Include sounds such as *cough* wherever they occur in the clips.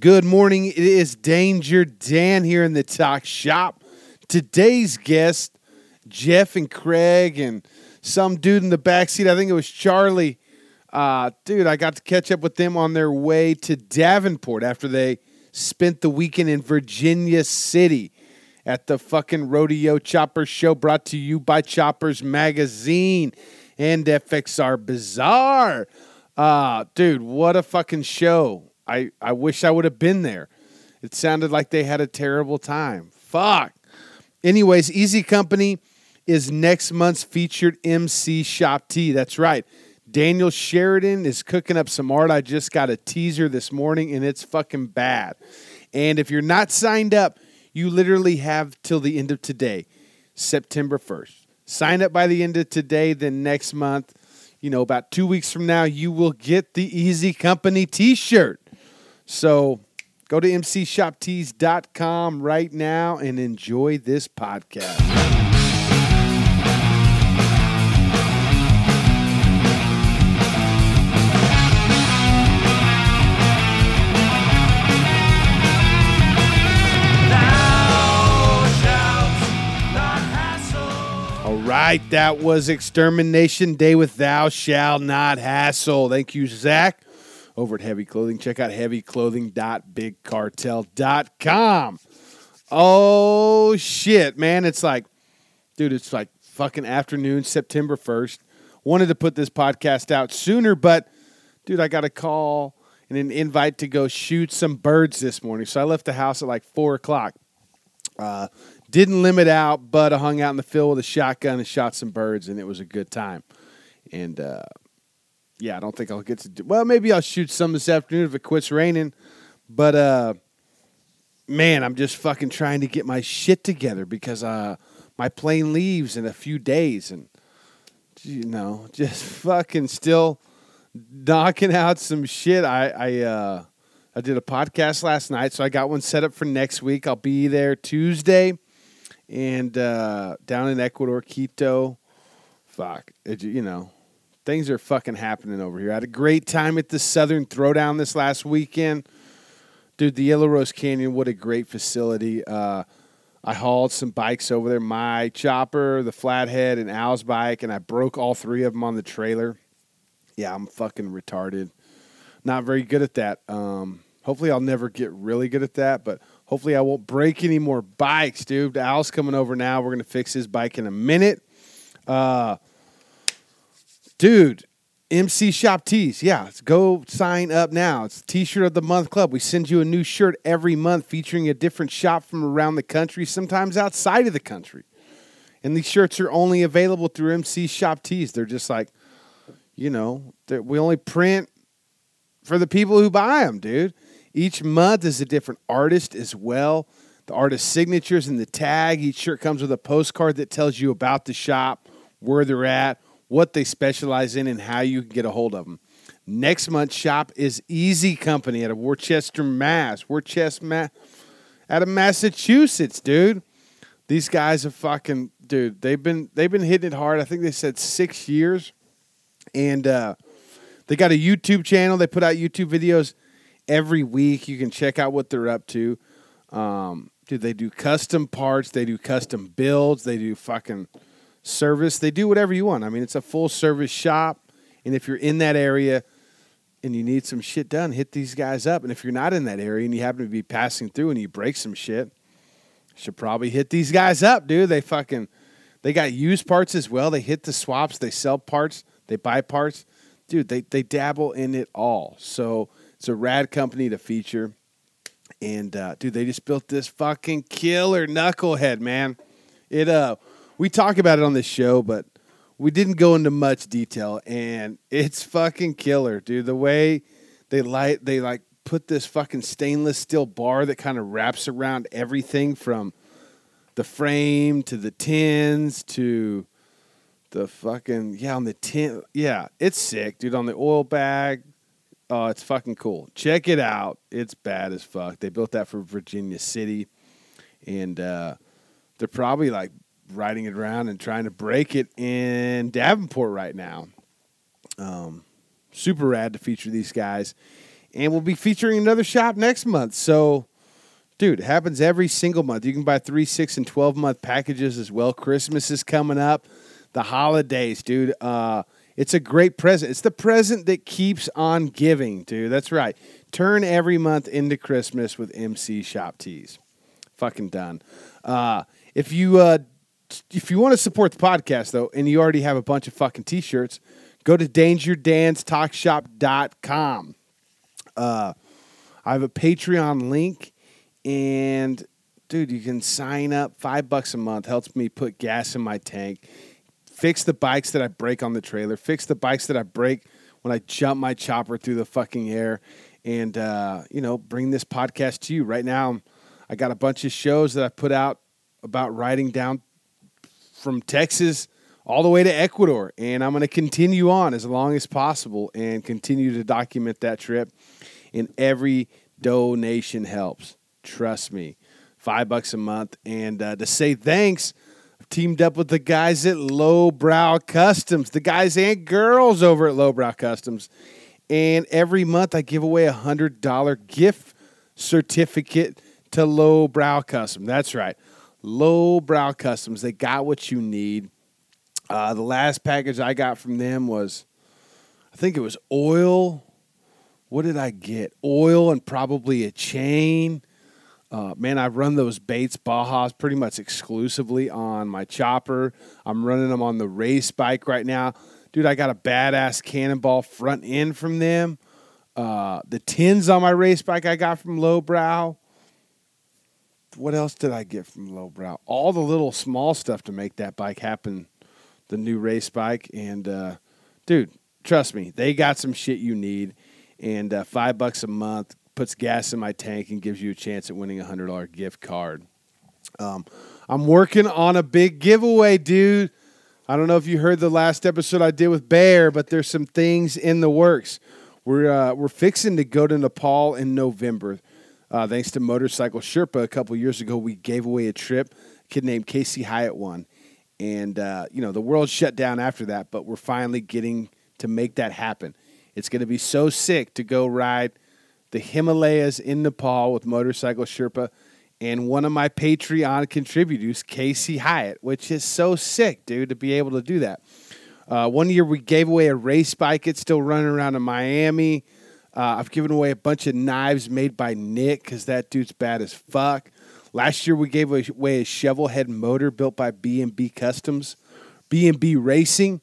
Good morning. It is Danger Dan here in the talk shop. Today's guest, Jeff and Craig, and some dude in the back seat. I think it was Charlie. Uh, dude, I got to catch up with them on their way to Davenport after they spent the weekend in Virginia City at the fucking Rodeo Chopper show brought to you by Choppers Magazine and FXR Bazaar. Uh, dude, what a fucking show. I, I wish I would have been there. It sounded like they had a terrible time. Fuck. Anyways, Easy Company is next month's featured MC Shop T. That's right. Daniel Sheridan is cooking up some art. I just got a teaser this morning and it's fucking bad. And if you're not signed up, you literally have till the end of today, September 1st. Sign up by the end of today, then next month, you know, about two weeks from now, you will get the Easy Company t shirt. So go to mcshoptees.com right now and enjoy this podcast. All right, that was Extermination Day with Thou Shall Not Hassle. Thank you, Zach, over at Heavy Clothing. Check out heavyclothing.bigcartel.com. Oh, shit, man. It's like, dude, it's like fucking afternoon, September 1st. Wanted to put this podcast out sooner, but, dude, I got a call and an invite to go shoot some birds this morning. So I left the house at like 4 o'clock. Uh, didn't limit out, but I hung out in the field with a shotgun and shot some birds, and it was a good time. And uh, yeah, I don't think I'll get to do. Well, maybe I'll shoot some this afternoon if it quits raining. But uh, man, I'm just fucking trying to get my shit together because uh, my plane leaves in a few days, and you know, *laughs* just fucking still knocking out some shit. I I uh, I did a podcast last night, so I got one set up for next week. I'll be there Tuesday and uh, down in Ecuador, Quito. Fuck, it, you know, things are fucking happening over here. I had a great time at the Southern Throwdown this last weekend, dude. The Yellow Rose Canyon, what a great facility. Uh, I hauled some bikes over there, my chopper, the flathead, and Al's bike, and I broke all three of them on the trailer. Yeah, I'm fucking retarded. Not very good at that. Um, hopefully, I'll never get really good at that, but Hopefully, I won't break any more bikes, dude. Al's coming over now. We're gonna fix his bike in a minute. Uh, dude, MC Shop Tees. Yeah, go sign up now. It's T-shirt of the month club. We send you a new shirt every month featuring a different shop from around the country, sometimes outside of the country. And these shirts are only available through MC Shop Tees. They're just like, you know, we only print for the people who buy them, dude. Each month is a different artist as well. The artist signatures and the tag. Each shirt comes with a postcard that tells you about the shop, where they're at, what they specialize in, and how you can get a hold of them. Next month's shop is Easy Company out of Worcester, Mass. Worcester, Mass, out of Massachusetts, dude. These guys are fucking dude. They've been they've been hitting it hard. I think they said six years, and uh, they got a YouTube channel. They put out YouTube videos every week. You can check out what they're up to. Um, dude, they do custom parts, they do custom builds, they do fucking service. They do whatever you want. I mean, it's a full service shop. And if you're in that area and you need some shit done, hit these guys up. And if you're not in that area and you happen to be passing through and you break some shit, should probably hit these guys up, dude. They fucking they got used parts as well. They hit the swaps, they sell parts, they buy parts. Dude, they they dabble in it all. So it's a rad company to feature. And uh, dude, they just built this fucking killer knucklehead, man. It uh we talk about it on this show, but we didn't go into much detail and it's fucking killer, dude. The way they light they like put this fucking stainless steel bar that kind of wraps around everything from the frame to the tins to the fucking yeah on the tin yeah it's sick dude on the oil bag Oh, it's fucking cool. Check it out. It's bad as fuck. They built that for Virginia City, and uh, they're probably like riding it around and trying to break it in Davenport right now. Um, super rad to feature these guys. and we'll be featuring another shop next month. So, dude, it happens every single month. You can buy three, six, and twelve month packages as well. Christmas is coming up, the holidays, dude. Uh, it's a great present. It's the present that keeps on giving, dude. That's right. Turn every month into Christmas with MC Shop Tees. Fucking done. Uh, if you uh, if you want to support the podcast though, and you already have a bunch of fucking t-shirts, go to dangerdanstalkshop.com. Uh, I have a Patreon link, and dude, you can sign up. Five bucks a month helps me put gas in my tank, fix the bikes that I break on the trailer, fix the bikes that I break when I jump my chopper through the fucking air, and uh, you know, bring this podcast to you. Right now, I got a bunch of shows that I put out about riding down from Texas all the way to Ecuador. And I'm going to continue on as long as possible and continue to document that trip. And every donation helps. Trust me. Five bucks a month. And uh, to say thanks, I've teamed up with the guys at Lowbrow Customs, the guys and girls over at Lowbrow Customs. And every month I give away a $100 gift certificate to Lowbrow Customs. That's right. Lowbrow Customs. They got what you need. Uh, the last package I got from them was, I think it was oil. What did I get? Oil and probably a chain. Uh, man, I run those Bates Bajas pretty much exclusively on my chopper. I'm running them on the race bike right now. Dude, I got a badass cannonball front end from them. Uh, the tins on my race bike I got from Lowbrow what else did I get from Lowbrow? All the little small stuff to make that bike happen, the new race bike. And uh, dude, trust me, they got some shit you need. And uh, five bucks a month puts gas in my tank and gives you a chance at winning a hundred dollar gift card. Um, I'm working on a big giveaway, dude. I don't know if you heard the last episode I did with Bear, but there's some things in the works. We're uh, we're fixing to go to Nepal in November. Uh, thanks to Motorcycle Sherpa, a couple years ago, we gave away a trip. A kid named Casey Hyatt won. And, uh, you know, the world shut down after that, but we're finally getting to make that happen. It's going to be so sick to go ride the Himalayas in Nepal with Motorcycle Sherpa and one of my Patreon contributors, Casey Hyatt, which is so sick, dude, to be able to do that. Uh, one year we gave away a race bike. It's still running around in Miami. Uh, I've given away a bunch of knives made by Nick because that dude's bad as fuck. Last year we gave away a shovel head motor built by B&B Customs, B&B Racing,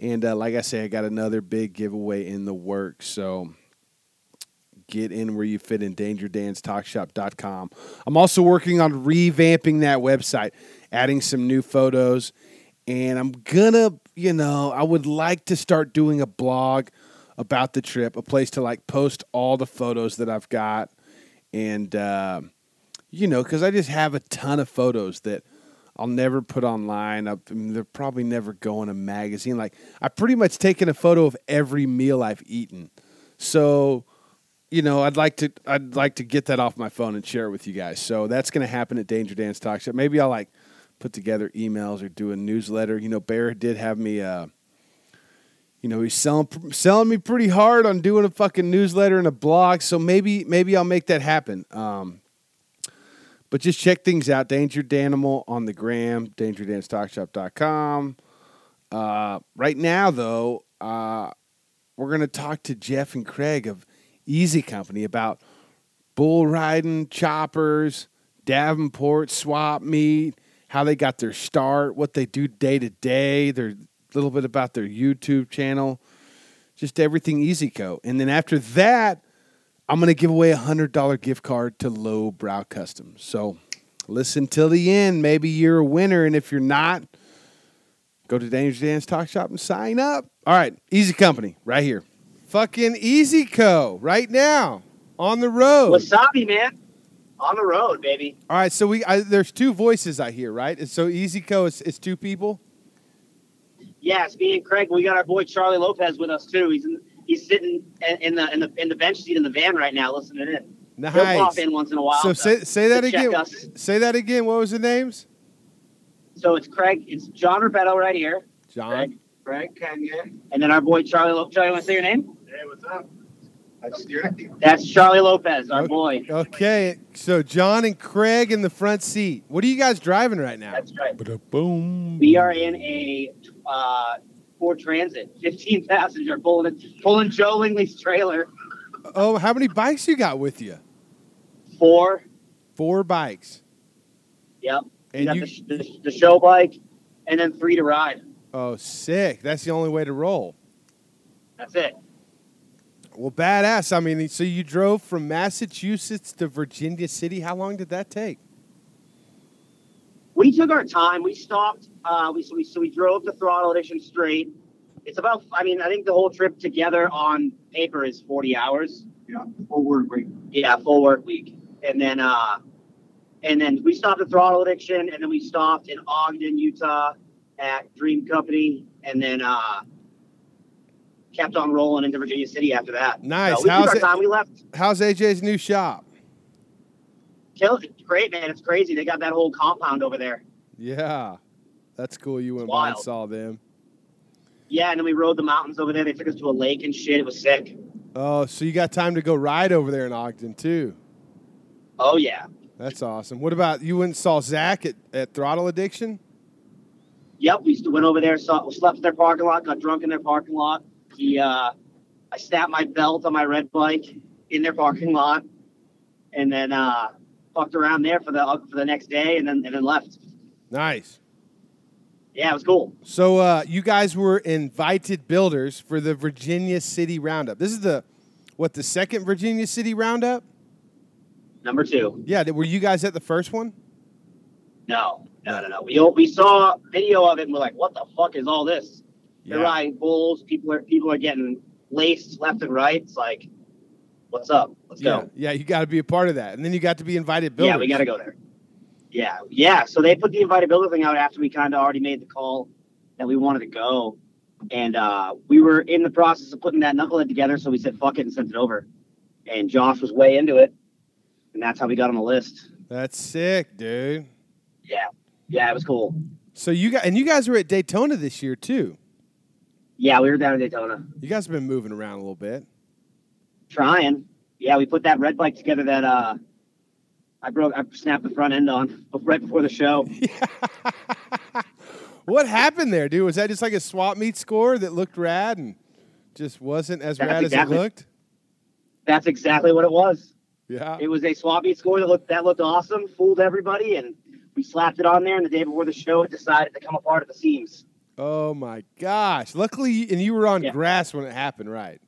and uh, like I say, I got another big giveaway in the works. So get in where you fit in dangerdanstalkshop.com. I'm also working on revamping that website, adding some new photos, and I'm gonna, you know, I would like to start doing a blog about the trip, a place to like post all the photos that I've got, and uh, you know, because I just have a ton of photos that I'll never put online. I mean, they're probably never go in a magazine. Like I've pretty much taken a photo of every meal I've eaten, so you know, I'd like to I'd like to get that off my phone and share it with you guys. So that's going to happen at Danger Dan's Talk Shop. Maybe I'll like put together emails or do a newsletter. You know, Bear did have me. Uh, you know, he's selling selling me pretty hard on doing a fucking newsletter and a blog. So maybe maybe I'll make that happen. Um, but just check things out. Danger Danimal on the gram, dangerdanstalkshop.com. Uh, right now, though, uh, we're going to talk to Jeff and Craig of Easy Company about bull riding, choppers, Davenport, swap meet, how they got their start, what they do day to day, their little bit about their YouTube channel, just everything easy EasyCo. And then after that, I'm going to give away a $100 gift card to Low Brow Customs. So listen till the end. Maybe you're a winner. And if you're not, go to Danger Dan's Talk Shop and sign up. All right, Easy Company, right here. Fucking EasyCo, right now, on the road. Wasabi, man. On the road, baby. All right, so we I, there's two voices I hear, right? And so EasyCo is, is two people. Yes, me and Craig. We got our boy Charlie Lopez with us too. He's in, he's sitting in the in the in the bench seat in the van right now, listening in. Nice. He'll pop in once in a while. So to- say say that again. us. Say that again. What was the names? So it's Craig. It's John Repetto right here. John. Craig. Craig Kenya. And then our boy Charlie. Lo- Charlie, want to say your name? Hey, what's up? That's, that's Charlie Lopez, our Okay. boy. Okay, so John and Craig in the front seat. What are you guys driving right now? That's right. Boom. We are in a uh, Ford Transit, 15 passenger, pulling pulling Joe Lingley's trailer. Oh, how many bikes you got with you? Four. Four bikes. Yep. And got you- the, the, the show bike, and then three to ride. Oh, sick. That's the only way to roll. That's it. Well, badass. I mean, so you drove from Massachusetts to Virginia City. How long did that take? We took our time. We stopped. Uh, we so we so we drove the Throttle Addiction straight. It's about. I mean, I think the whole trip together on paper is 40 hours. Yeah, full work week. Yeah, full work week. And then uh and then we stopped at Throttle Addiction and then we stopped in Ogden, Utah at Dream Company and then uh kept on rolling into Virginia City after that. Nice. So we How's took our it- time. We left. How's AJ's new shop? Killed it. Great, man. It's crazy. They got that whole compound over there. Yeah, that's cool. You went by and saw them. Yeah, and then we rode the mountains over there. They took us to a lake and shit. It was sick. Oh, so you got time to go ride over there in Ogden too. Oh yeah. That's awesome. What about you went and saw Zach at, at Throttle Addiction? Yep, we used to went over there, saw, slept in their parking lot, got drunk in their parking lot. He, uh, I snapped my belt on my red bike in their parking lot, and then uh, fucked around there for the for the next day, and then and then left. Nice. Yeah, it was cool. So uh, you guys were invited builders for the Virginia City Roundup. This is the what the second Virginia City Roundup? Number two, Yeah, were you guys at the first one? no, no, no, no. We we saw video of it, and we're like, what the fuck is all this? They're riding bulls. People are people are getting laced left and right. It's like, what's up? Let's yeah, go. yeah, you got to be a part of that, and then you got to be invited builders. Yeah, we got to go there. Yeah, yeah. So they put the invited builder thing out after we kind of already made the call that we wanted to go, and uh, we were in the process of putting that knucklehead together. So we said fuck it and sent it over, and Josh was way into it, and that's how we got on the list. That's sick, dude. Yeah, yeah, it was cool. So you got and you guys were at Daytona this year too. Yeah, we were down in Daytona You guys have been moving around a little bit. trying. Yeah, we put that red bike together that uh, I broke. I snapped the front end on right before the show. *laughs* what happened there, dude? Was that just like a swap meet score that looked rad and just wasn't as That's rad exactly- as it looked? That's exactly what it was. Yeah. It was a swap meet score that looked that looked awesome, fooled everybody, and we slapped it on there. And the day before the show, it decided to come apart at the seams. Oh my gosh! Luckily, and you were on Yeah. grass when it happened, right?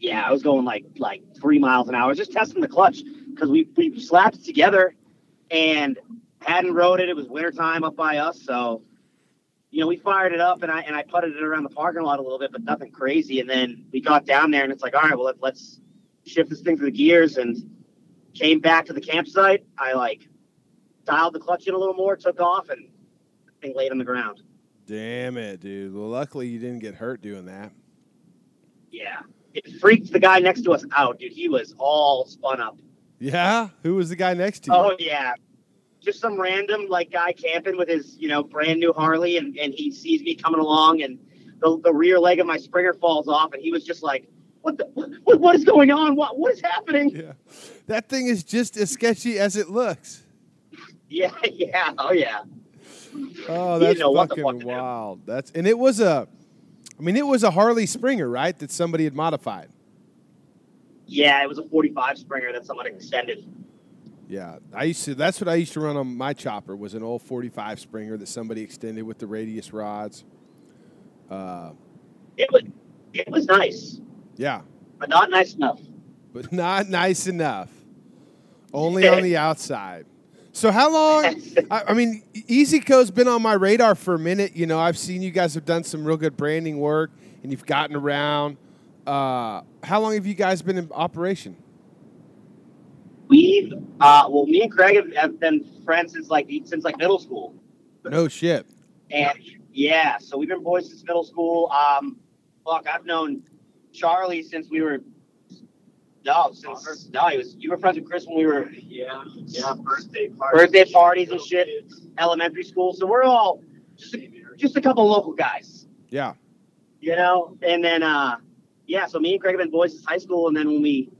Yeah, I was going like like three miles an hour, just testing the clutch because we we slapped it together and hadn't rode it. It was wintertime up by us, so you know we fired it up and I and I putted it around the parking lot a little bit, but nothing crazy. And then we got down there and it's like, all right, well let, let's shift this thing through the gears and came back to the campsite. I like dialed the clutch in a little more, took off, and thing laid on the ground. Damn it, dude. Well, luckily you didn't get hurt doing that. Yeah, it freaked the guy next to us out, dude. He was all spun up. Yeah. Who was the guy next to you? Oh yeah, just some random like guy camping with his you know brand new Harley, and, and he sees me coming along, and the, the rear leg of my Springer falls off, and he was just like, "What the? What, what is going on? What what is happening?" Yeah. That thing is just as sketchy as it looks. *laughs* Yeah, yeah, oh yeah, Oh, that's know what the fucking fuck wild. That's and it was a, I mean, it was a Harley Springer, right? That somebody had modified. Yeah. It was a 45 Springer that someone extended. Yeah, I used to. That's what I used to run on my chopper. Was an old forty-five Springer that somebody extended with the radius rods. Uh, It was it was nice, yeah, but not nice enough. but *laughs* not nice enough. Only on the *laughs* outside. So how long? *laughs* I, I mean, EasyCo's been on my radar for a minute. You know, I've seen you guys have done some real good branding work, and you've gotten around. Uh, how long have you guys been in operation? We, uh, well, me and Craig have, have been friends since like since like middle school. No shit. And yeah, so we've been boys since middle school. Um, fuck, I've known Charlie since we were no, since no, he was you were friends with Chris when we were Yeah, yeah, birthday party. birthday parties and shit, elementary school. So we're all just a, just a couple local guys, Yeah. you know. And then uh, yeah, so me and Craig have been boys since high school, and then when we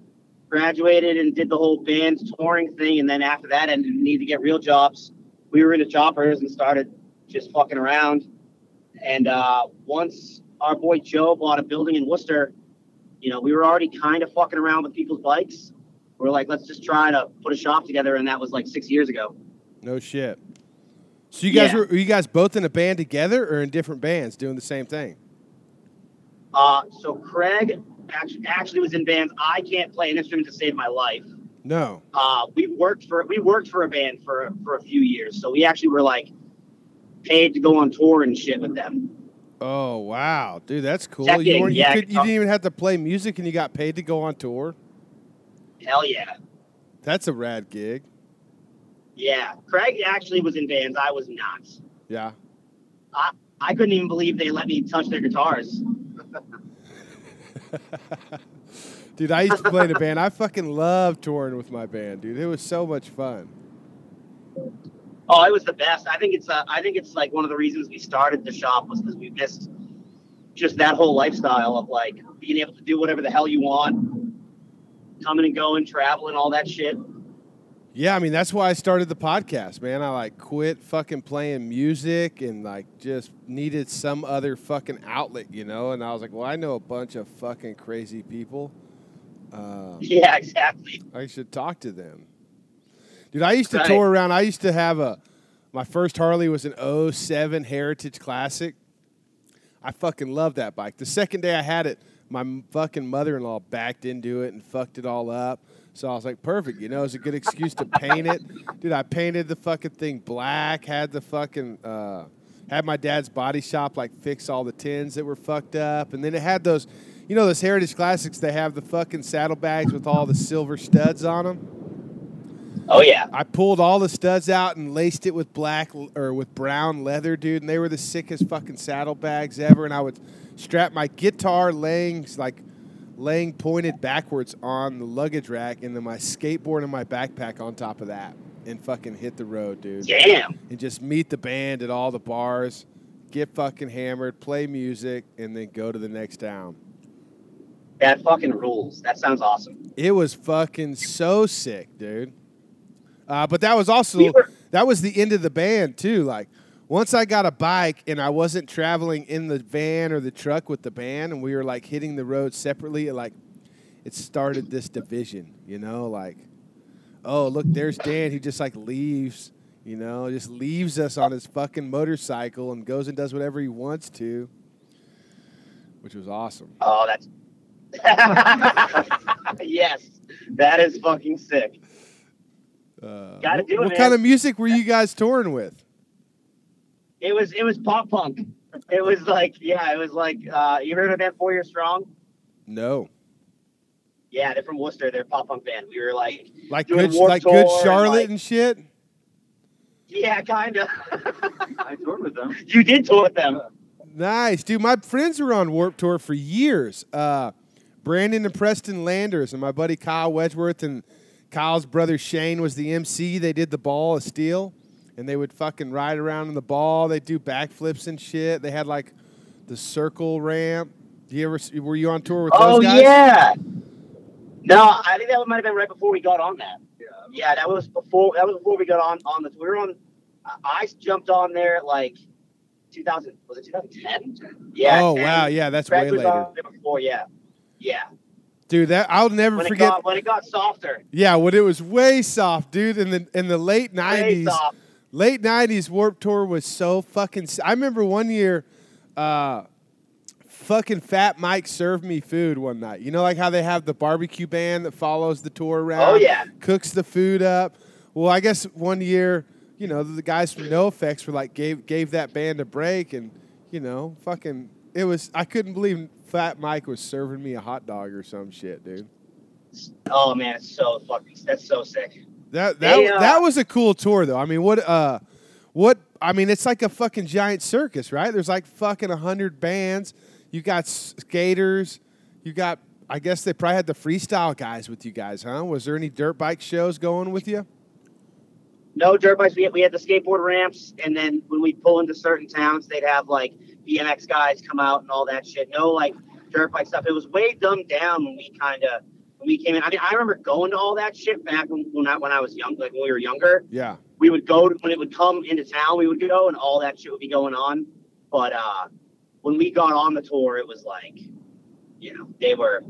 graduated and did the whole band touring thing, and then after that, and needed to get real jobs, we were into choppers and started just fucking around. And uh, once our boy Joe bought a building in Worcester, you know, we were already kind of fucking around with people's bikes. We are like, let's just try to put a shop together, and that was like six years ago. No shit. So you guys Yeah. were, were you guys both in a band together or in different bands doing the same thing? Uh, so Craig actually, actually was in bands. I can't play an instrument to save my life. No. Uh, we worked for we worked for a band for for a few years, so we actually were like paid to go on tour and shit with them. Oh wow, dude, that's cool. Checking, you, weren't- you yeah, could- you didn't even have to play music, and you got paid to go on tour. Hell yeah, That's a rad gig. yeah. Craig actually was in bands. I was not. Yeah. I I couldn't even believe they let me touch their guitars. *laughs* Dude, I used to play in a band. I fucking love touring with my band, dude. It was so much fun. Oh, it was the best. I think it's uh, I think it's like one of the reasons we started the shop was because we missed just that whole lifestyle of like being able to do whatever the hell you want, coming and going, traveling, all that shit. Yeah, I mean that's why I started the podcast, man. I like quit fucking playing music and like just needed some other fucking outlet, you know. And I was like, well, I know a bunch of fucking crazy people. Um, *laughs* Yeah, exactly. I should talk to them. Dude, I used to Right. tour around. I used to have a my first Harley was an 07 Heritage Classic. I fucking love that bike. The second day I had it, my fucking mother-in-law backed into it and fucked it all up. So I was like, perfect, you know, it's a good excuse to paint it. Dude, I painted the fucking thing black, had the fucking uh had my dad's body shop like fix all the tins that were fucked up, and then it had those, you know, those Heritage Classics. They have the fucking saddlebags with all the silver studs on them. Oh yeah. I pulled all the studs out and laced it with black or with brown leather, dude, and they were the sickest fucking saddlebags ever. And I would strap my guitar laying like laying pointed backwards on the luggage rack, and then my skateboard and my backpack on top of that, and fucking hit the road, dude Damn. and just meet the band at all the bars, get fucking hammered, play music, and then go to the next town. That fucking rules. That sounds awesome. It was fucking so sick, dude. Uh, but that was also We were- that was the end of the band too. Like once I got a bike and I wasn't traveling in the van or the truck with the band, and we were like hitting the road separately, it, like it started this division. You know, like oh look, there's Dan. He just like leaves. You know, just leaves us on his fucking motorcycle and goes and does whatever he wants to, which was awesome. Oh, that's. *laughs* yes, that is fucking sick. Uh, Gotta do it, what man. kind of music were you guys touring with? It was it was pop punk. It was like yeah, it was like uh, you heard of that Four Year Strong? No. Yeah, they're from Worcester. They're a pop punk band. We were like, Like good, Warped like good Tour and, Charlotte like- and shit. yeah, kind of. I toured with them. you did tour with them. Nice, dude. My friends were on Warped Tour for years. Uh, Brandon and Preston Landers and my buddy Kyle Wedgeworth and Kyle's brother Shane was the MC. They did the ball of steel, and they would fucking ride around in the ball. They'd do backflips and shit. They had like the circle ramp. Do you ever were you on tour with Oh those guys? yeah. No, I think that might have been right before we got on that. Yeah. Yeah, that was before. That was before we got on on the. We were on. I- I jumped on there like 2000. Was it 2010? Yeah. oh 10. wow, yeah, that's Craig way was later, on there before. Yeah. Yeah. dude. That I'll never When it forget. got when it got softer. Yeah, when it was way soft, dude. In the in the late Way nineties, soft. Late nineties Warped Tour was so fucking. s- I remember one year, uh, fucking Fat Mike served me food one night. You know, like how they have the barbecue band that follows the tour around. Oh yeah. cooks the food up. Well, I guess one year, you know, the guys from NOFX were like gave gave that band a break, and you know, fucking, it was. I couldn't believe Fat Mike was serving me a hot dog or some shit, dude. Oh man, it's so fucking. That's so sick. That that They, uh, that was a cool tour though. I mean, what uh, what I mean, it's like a fucking giant circus, right? There's like fucking a hundred bands. You got skaters. You got. I guess they probably had the freestyle guys with you guys, huh? Was there any dirt bike shows going with you? No dirt bikes. We had, we had the skateboard ramps, and then when we pull into certain towns, they'd have like BMX guys come out and all that shit. No like dirt bike stuff. It was way dumbed down when we kind of when we came in. I mean, I remember going to all that shit back when, when I when I was young, like when we were younger. Yeah. We would go to, when it would come into town. We would go, and all that shit would be going on. But uh, when we got on the tour, it was like, you know, they were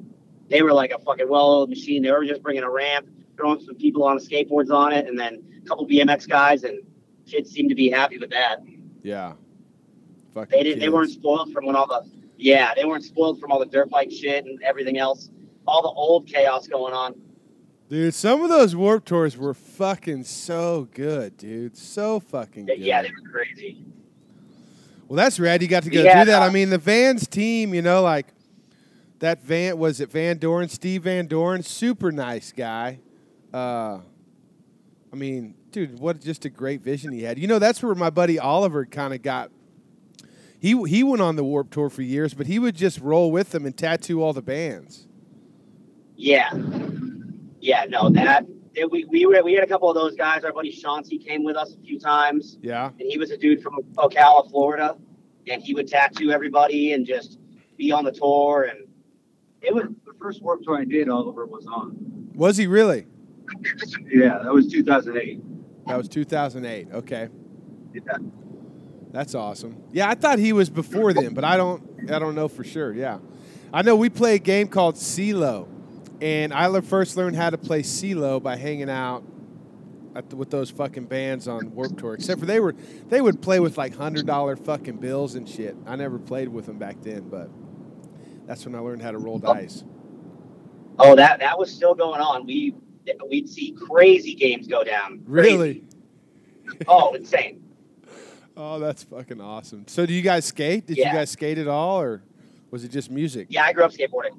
they were like a fucking well-oiled machine. They were just bringing a ramp, throwing some people on skateboards on it, and then a couple BMX guys, and kids seemed to be happy with that. Yeah. Fucking They didn't. They weren't spoiled from when all the yeah, they weren't spoiled from all the dirt bike shit and everything else, all the old chaos going on. Dude, some of those warped tours were fucking so good, dude. So fucking good. Yeah, they were crazy. Well, that's rad. You got to go Yeah, do that. I uh, mean, the Vans team, you know, like that Van was it Van Doren, Steve Van Doren, super nice guy. Uh, I mean, dude, what just a great vision he had. You know, that's where my buddy Oliver kind of got. He he went on the Warped Tour for years, but he would just roll with them and tattoo all the bands. Yeah, yeah. No, that we we were, we had a couple of those guys. Our buddy Chauncey came with us a few times, Yeah. and he was a dude from Ocala, Florida, and he would tattoo everybody and just be on the tour. And it was The first warped tour I did, Oliver was on. Was he really? Yeah, that was 2008. That was 2008. Okay. Yeah. That's awesome. Yeah, I thought he was before then, but I don't I don't know for sure. Yeah. I know we play a game called CeeLo, and I first learned how to play CeeLo by hanging out at the, with those fucking bands on Warped Tour. Except for they were they would play with like hundred dollar fucking bills and shit. I never played with them back then, but that's when I learned how to roll oh. dice. oh that that was still going on. We we'd see crazy games go down. Crazy. Really? *laughs* Oh, insane. Oh, that's fucking awesome. So, do you guys skate? Did Yeah. you guys skate at all, or was it just music? Yeah, I grew up skateboarding.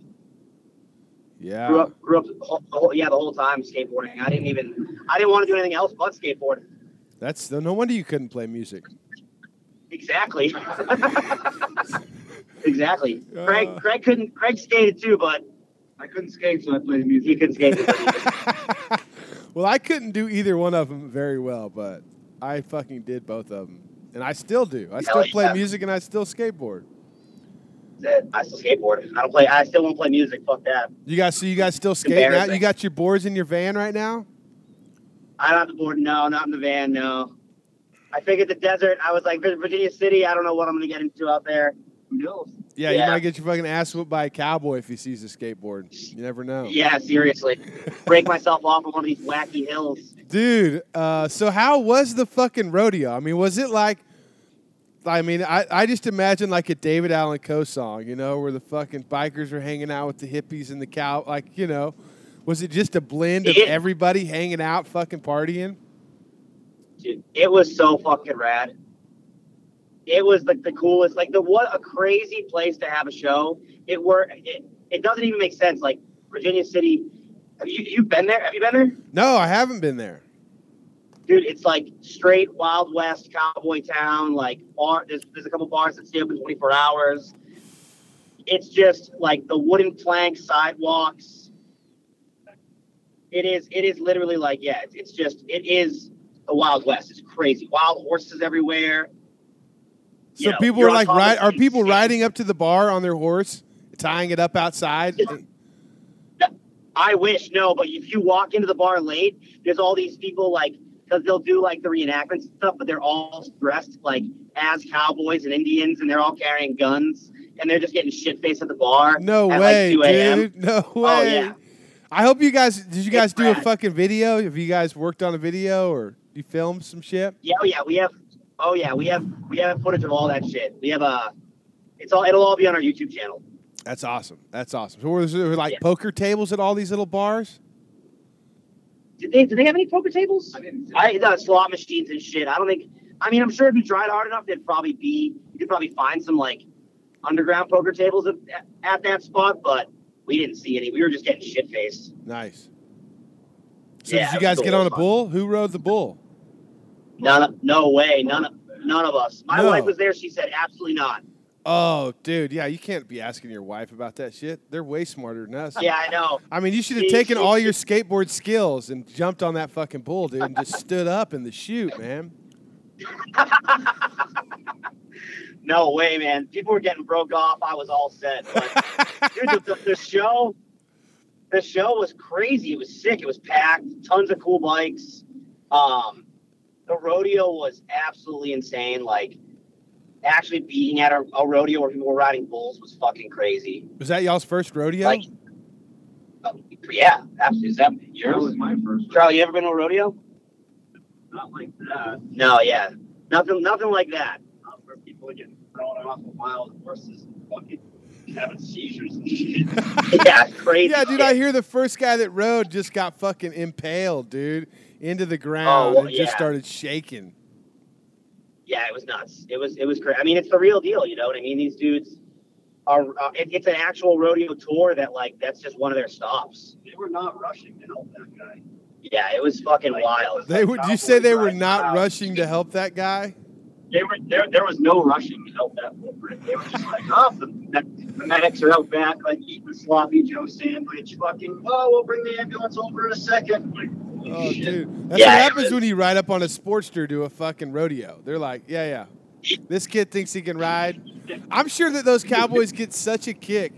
Yeah. Grew up, grew up, the whole, yeah, the whole time skateboarding. I didn't even, I didn't want to do anything else but skateboard. That's no wonder you couldn't play music. Exactly. *laughs* exactly. Uh. Craig, Craig couldn't, Craig skated too, but I couldn't skate, so I played he music. couldn't skate. *laughs* well, I couldn't do either one of them very well, but I fucking did both of them, and I still do. I still Hell play yeah. music and I still skateboard. I still skateboard. I don't play. I still don't play music. Fuck that. You guys, so you guys still skate now? You got your boards in your van right now? I don't have the board. No, not in the van. No. I figured the desert. I was like Virginia City. I don't know what I'm gonna get into out there. Who knows? Yeah, you might get your fucking ass whooped by a cowboy if he sees a skateboard. You never know. Yeah, seriously. Break myself off on one of these wacky hills. Dude, uh, so how was the fucking rodeo? I mean, was it like, I mean, I, I just imagine like a David Allan Coe song, you know, where the fucking bikers are hanging out with the hippies and the cow, like, you know, was it just a blend of It- everybody hanging out, fucking partying? Dude, it was so fucking rad. It was like the coolest. Like the what a crazy place to have a show. It were it, it doesn't even make sense. Like Virginia City. Have you you been there? Have you been there? No, I haven't been there. Dude, it's like straight Wild West cowboy town. Like bar, there's there's a couple bars that stay open 24 hours. It's just like the wooden plank sidewalks. It is it is literally like yeah, it's, it's just it is the Wild West. It's crazy. Wild horses everywhere. So You know, people you're like, ride, are people riding up to the bar on their horse, tying it up outside? *laughs* I wish no, but if you walk into the bar late, there's all these people like because they'll do like the reenactment stuff, but they're all dressed like as cowboys and Indians, and they're all carrying guns, and they're just getting shit faced at the bar. No at way, like 2 dude. No way. Oh yeah, I hope you guys did. You guys It's do a fucking video? Have you guys worked on a video or you filmed some shit? yeah, oh yeah. We have, oh yeah, we have we have footage of all that shit. We have a, it's all it'll all be on our YouTube channel. That's awesome. That's awesome. So was there like Yeah. poker tables at all these little bars? Did they? Did they have any poker tables? I didn't. I the uh, slot machines and shit. I don't think. I mean, I'm sure if you tried hard enough, there'd probably be. You could probably find some like underground poker tables at, at that spot, but we didn't see any. We were just getting shit faced. Nice. So Yeah, did you guys get on was a fun. bull? Who rode the bull? None. Of, no way. None. Of, none of us. My No. wife was there. She said absolutely not. Oh, dude, yeah, you can't be asking your wife about that shit. They're way smarter than us. Yeah, I know. I mean, you should have taken all your skateboard skills and jumped on that fucking bull, dude, and just stood up in the chute, man. *laughs* No way, man. People were getting broke off. I was all set. But, *laughs* dude, the, the, the show, the show was crazy. It was sick. It was packed. Tons of cool bikes. Um, the rodeo was absolutely insane. Like, actually being at a, a rodeo where people were riding bulls was fucking crazy. Was that y'all's first rodeo? Like, uh, yeah, absolutely. Is that That was my first. Charlie, you ever been to a rodeo? Not like that. No, yeah, nothing, nothing like that. Not where people are getting thrown off of wild horses and fucking having seizures and shit. *laughs* *laughs* Yeah, it's crazy. yeah, dude, I hear the first guy that rode just got fucking impaled, dude, into the ground Oh, well, and just started shaking. Yeah, it was nuts. It was, it was crazy. I mean, it's the real deal. You know what I mean? These dudes are. Uh, it, it's an actual rodeo tour that, like, that's just one of their stops. They were not rushing to help that guy. Yeah, it was fucking Like, wild. They would. You say they were not rushing to help that guy? They were there. There was no rushing to help that culprit. They were just like, oh, the, the medics are out back, like eating a sloppy Joe sandwich. Fucking, oh, we'll bring the ambulance over in a second. Like, holy Oh, dude, that's Yeah, what happens when you ride up on a Sportster to a fucking rodeo. They're like, yeah, yeah, this kid thinks he can ride. I'm sure that those cowboys get such a kick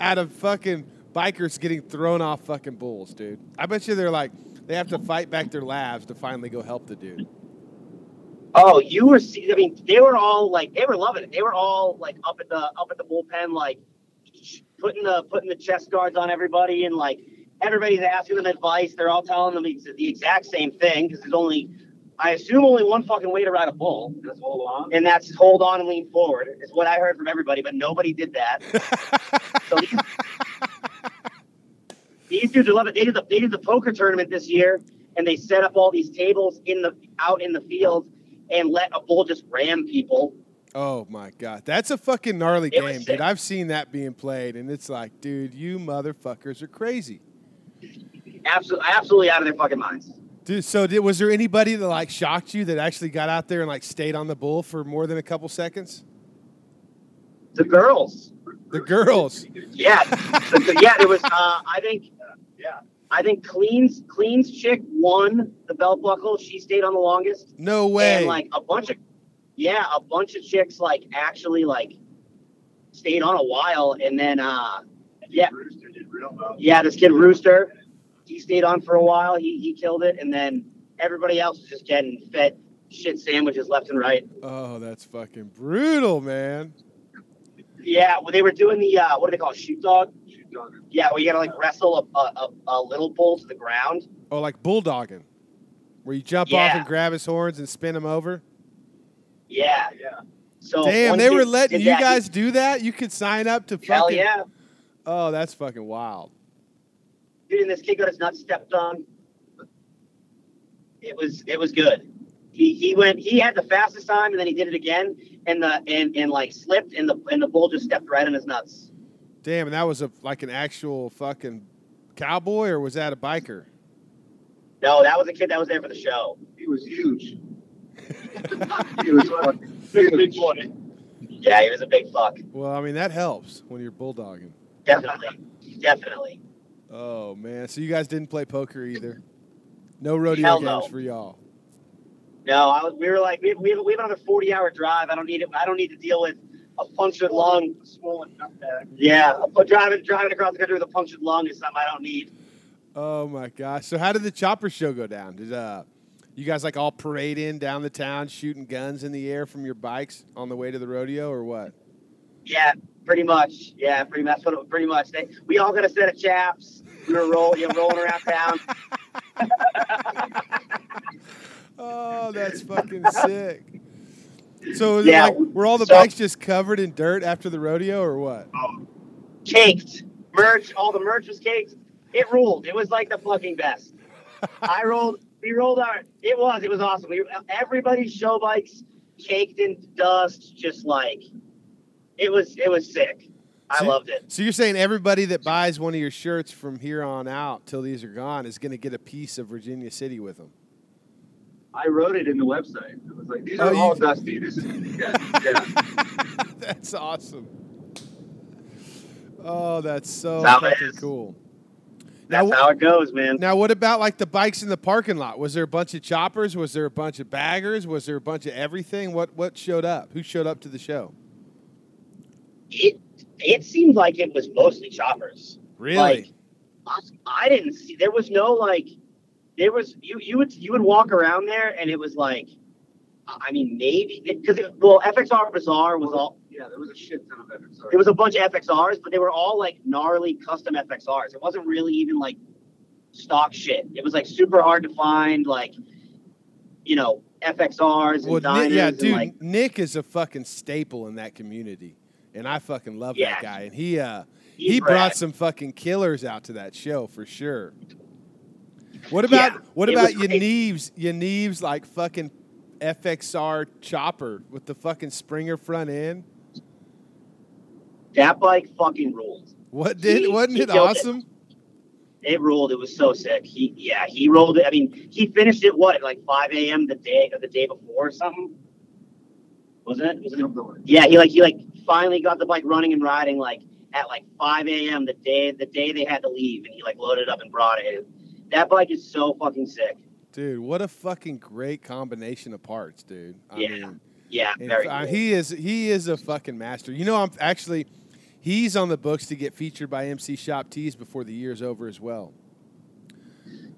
out of fucking bikers getting thrown off fucking bulls, dude. I bet you they're like, they have to fight back their labs to finally go help the dude. Oh, you were. see- I mean, they were all like, they were loving it. They were all like up at the up at the bullpen, like putting the putting the chest guards on everybody, and like everybody's asking them advice. They're all telling them ex- the exact same thing because there's only, I assume, only one fucking way to ride a bull, Just hold on. and that's hold on and lean forward. Is what I heard from everybody, but nobody did that. *laughs* So these, these dudes are loving it. They did the they did the poker tournament this year, and they set up all these tables in the out in the field and let a bull just ram people. Oh my god, that's a fucking gnarly It game, dude. I've seen that being played, and it's like, dude, you motherfuckers are crazy. Absolutely, absolutely out of their fucking minds. Dude, so did, was there anybody that like shocked you that actually got out there and like stayed on the bull for more than a couple seconds? The girls, The girls. yeah, *laughs* The- yeah. There was, uh, I think, Yeah. I think Clean's Clean's chick won the belt buckle. She stayed on the longest. No way. And like a bunch of, yeah, a bunch of chicks like actually like stayed on a while, and then uh, yeah, Rooster did real well. yeah, this kid Rooster, he stayed on for a while. He he killed it, and then everybody else was just getting fed shit sandwiches left and right. oh, that's fucking brutal, man. Yeah, well, they were doing the uh, what do they call it, shoot dog? Shoot dog. Yeah, where you gotta like wrestle a, a, a, a little bull to the ground. Oh, like bulldogging, where you jump off and grab his horns and spin him over. Yeah. Yeah. So Damn, they were letting you that. guys do that. You could sign up to fucking. Hell yeah, Oh, that's fucking wild. Dude! This kid got his nuts stepped on. It was it was good. He he went he had the fastest time and then he did it again and the and, and like slipped and the and the bull just stepped right on his nuts. Damn, and that was a like an actual fucking cowboy, or was that a biker? No, that was a kid that was there for the show. He was huge. *laughs* he was fucking big, big boy. Yeah, he was a big fuck. Well, I mean that helps when you're bulldogging. Definitely, definitely. Oh man, so you guys didn't play poker either? No rodeo Hell games no. for y'all. No, I was. We were like, we have, we have, we have another forty-hour drive. I don't need it. I don't need to deal with a punctured lung. Swollen nutbag. Yeah, a- driving driving across the country with a punctured lung is something I don't need. Oh my gosh! So how did the chopper show go down? Did uh, you guys like all parade in down the town, shooting guns in the air from your bikes on the way to the rodeo, or what? Yeah, pretty much. Yeah, pretty much. It- Pretty much. They, we all got a set of chaps. We were rolling, you know, rolling around town. *laughs* Oh, that's fucking sick. So Yeah, like were all the so- bikes just covered in dirt after the rodeo, or what? Oh, caked merch. All the merch was caked. It ruled. It was like the fucking best. I rolled. We rolled our. It was. It was awesome. We everybody's show bikes caked in dust, just like it was. It was sick. I See- loved it. So you're saying everybody that buys one of your shirts from here on out till these are gone is going to get a piece of Virginia City with them? I wrote it in the website. It was like, these Oh, are all *laughs* dusty. This is, *laughs* yeah, yeah. *laughs* that's awesome. Oh, that's so That's fucking cool. That's Now, how it goes, man. now, what about like the bikes in the parking lot? Was there a bunch of choppers? Was there a bunch of baggers? Was there a bunch of everything? What what showed up? Who showed up to the show? It it seemed like it was mostly choppers. Really? Like, I, I didn't see. There was no like. There was you. You would you would walk around there, and it was like. I mean, maybe because well, FXR Bazaar was all. Yeah, there was a shit ton of FXR. There was a bunch of FXRs, but they were all like gnarly custom FXRs. It wasn't really even like stock shit. It was like super hard to find, like you know, FXRs and well, Dynas. Nick, yeah, and, dude, like, Nick is a fucking staple in that community, and I fucking love Yeah. that guy. And he uh he brought some fucking killers out to that show for sure. What about Yeah, what about. Yanive's Yanive's like fucking FXR chopper with the fucking Springer front end? that bike fucking ruled. What did He- wasn't he it killed it. awesome? It ruled. It was so sick. He yeah, he rolled it. I mean, he finished it what like five AM the day the day before or something? Wasn't it? Was it yeah, he like he like finally got the bike running and riding like at like five AM the day the day they had to leave and he like loaded up and brought it. That bike is so fucking sick. Dude, what a fucking great combination of parts, dude. I Yeah. mean, Yeah, And very uh, he is he is a fucking master. You know, I'm actually he's on the books to get featured by MC Shop Tees before the year's over as well.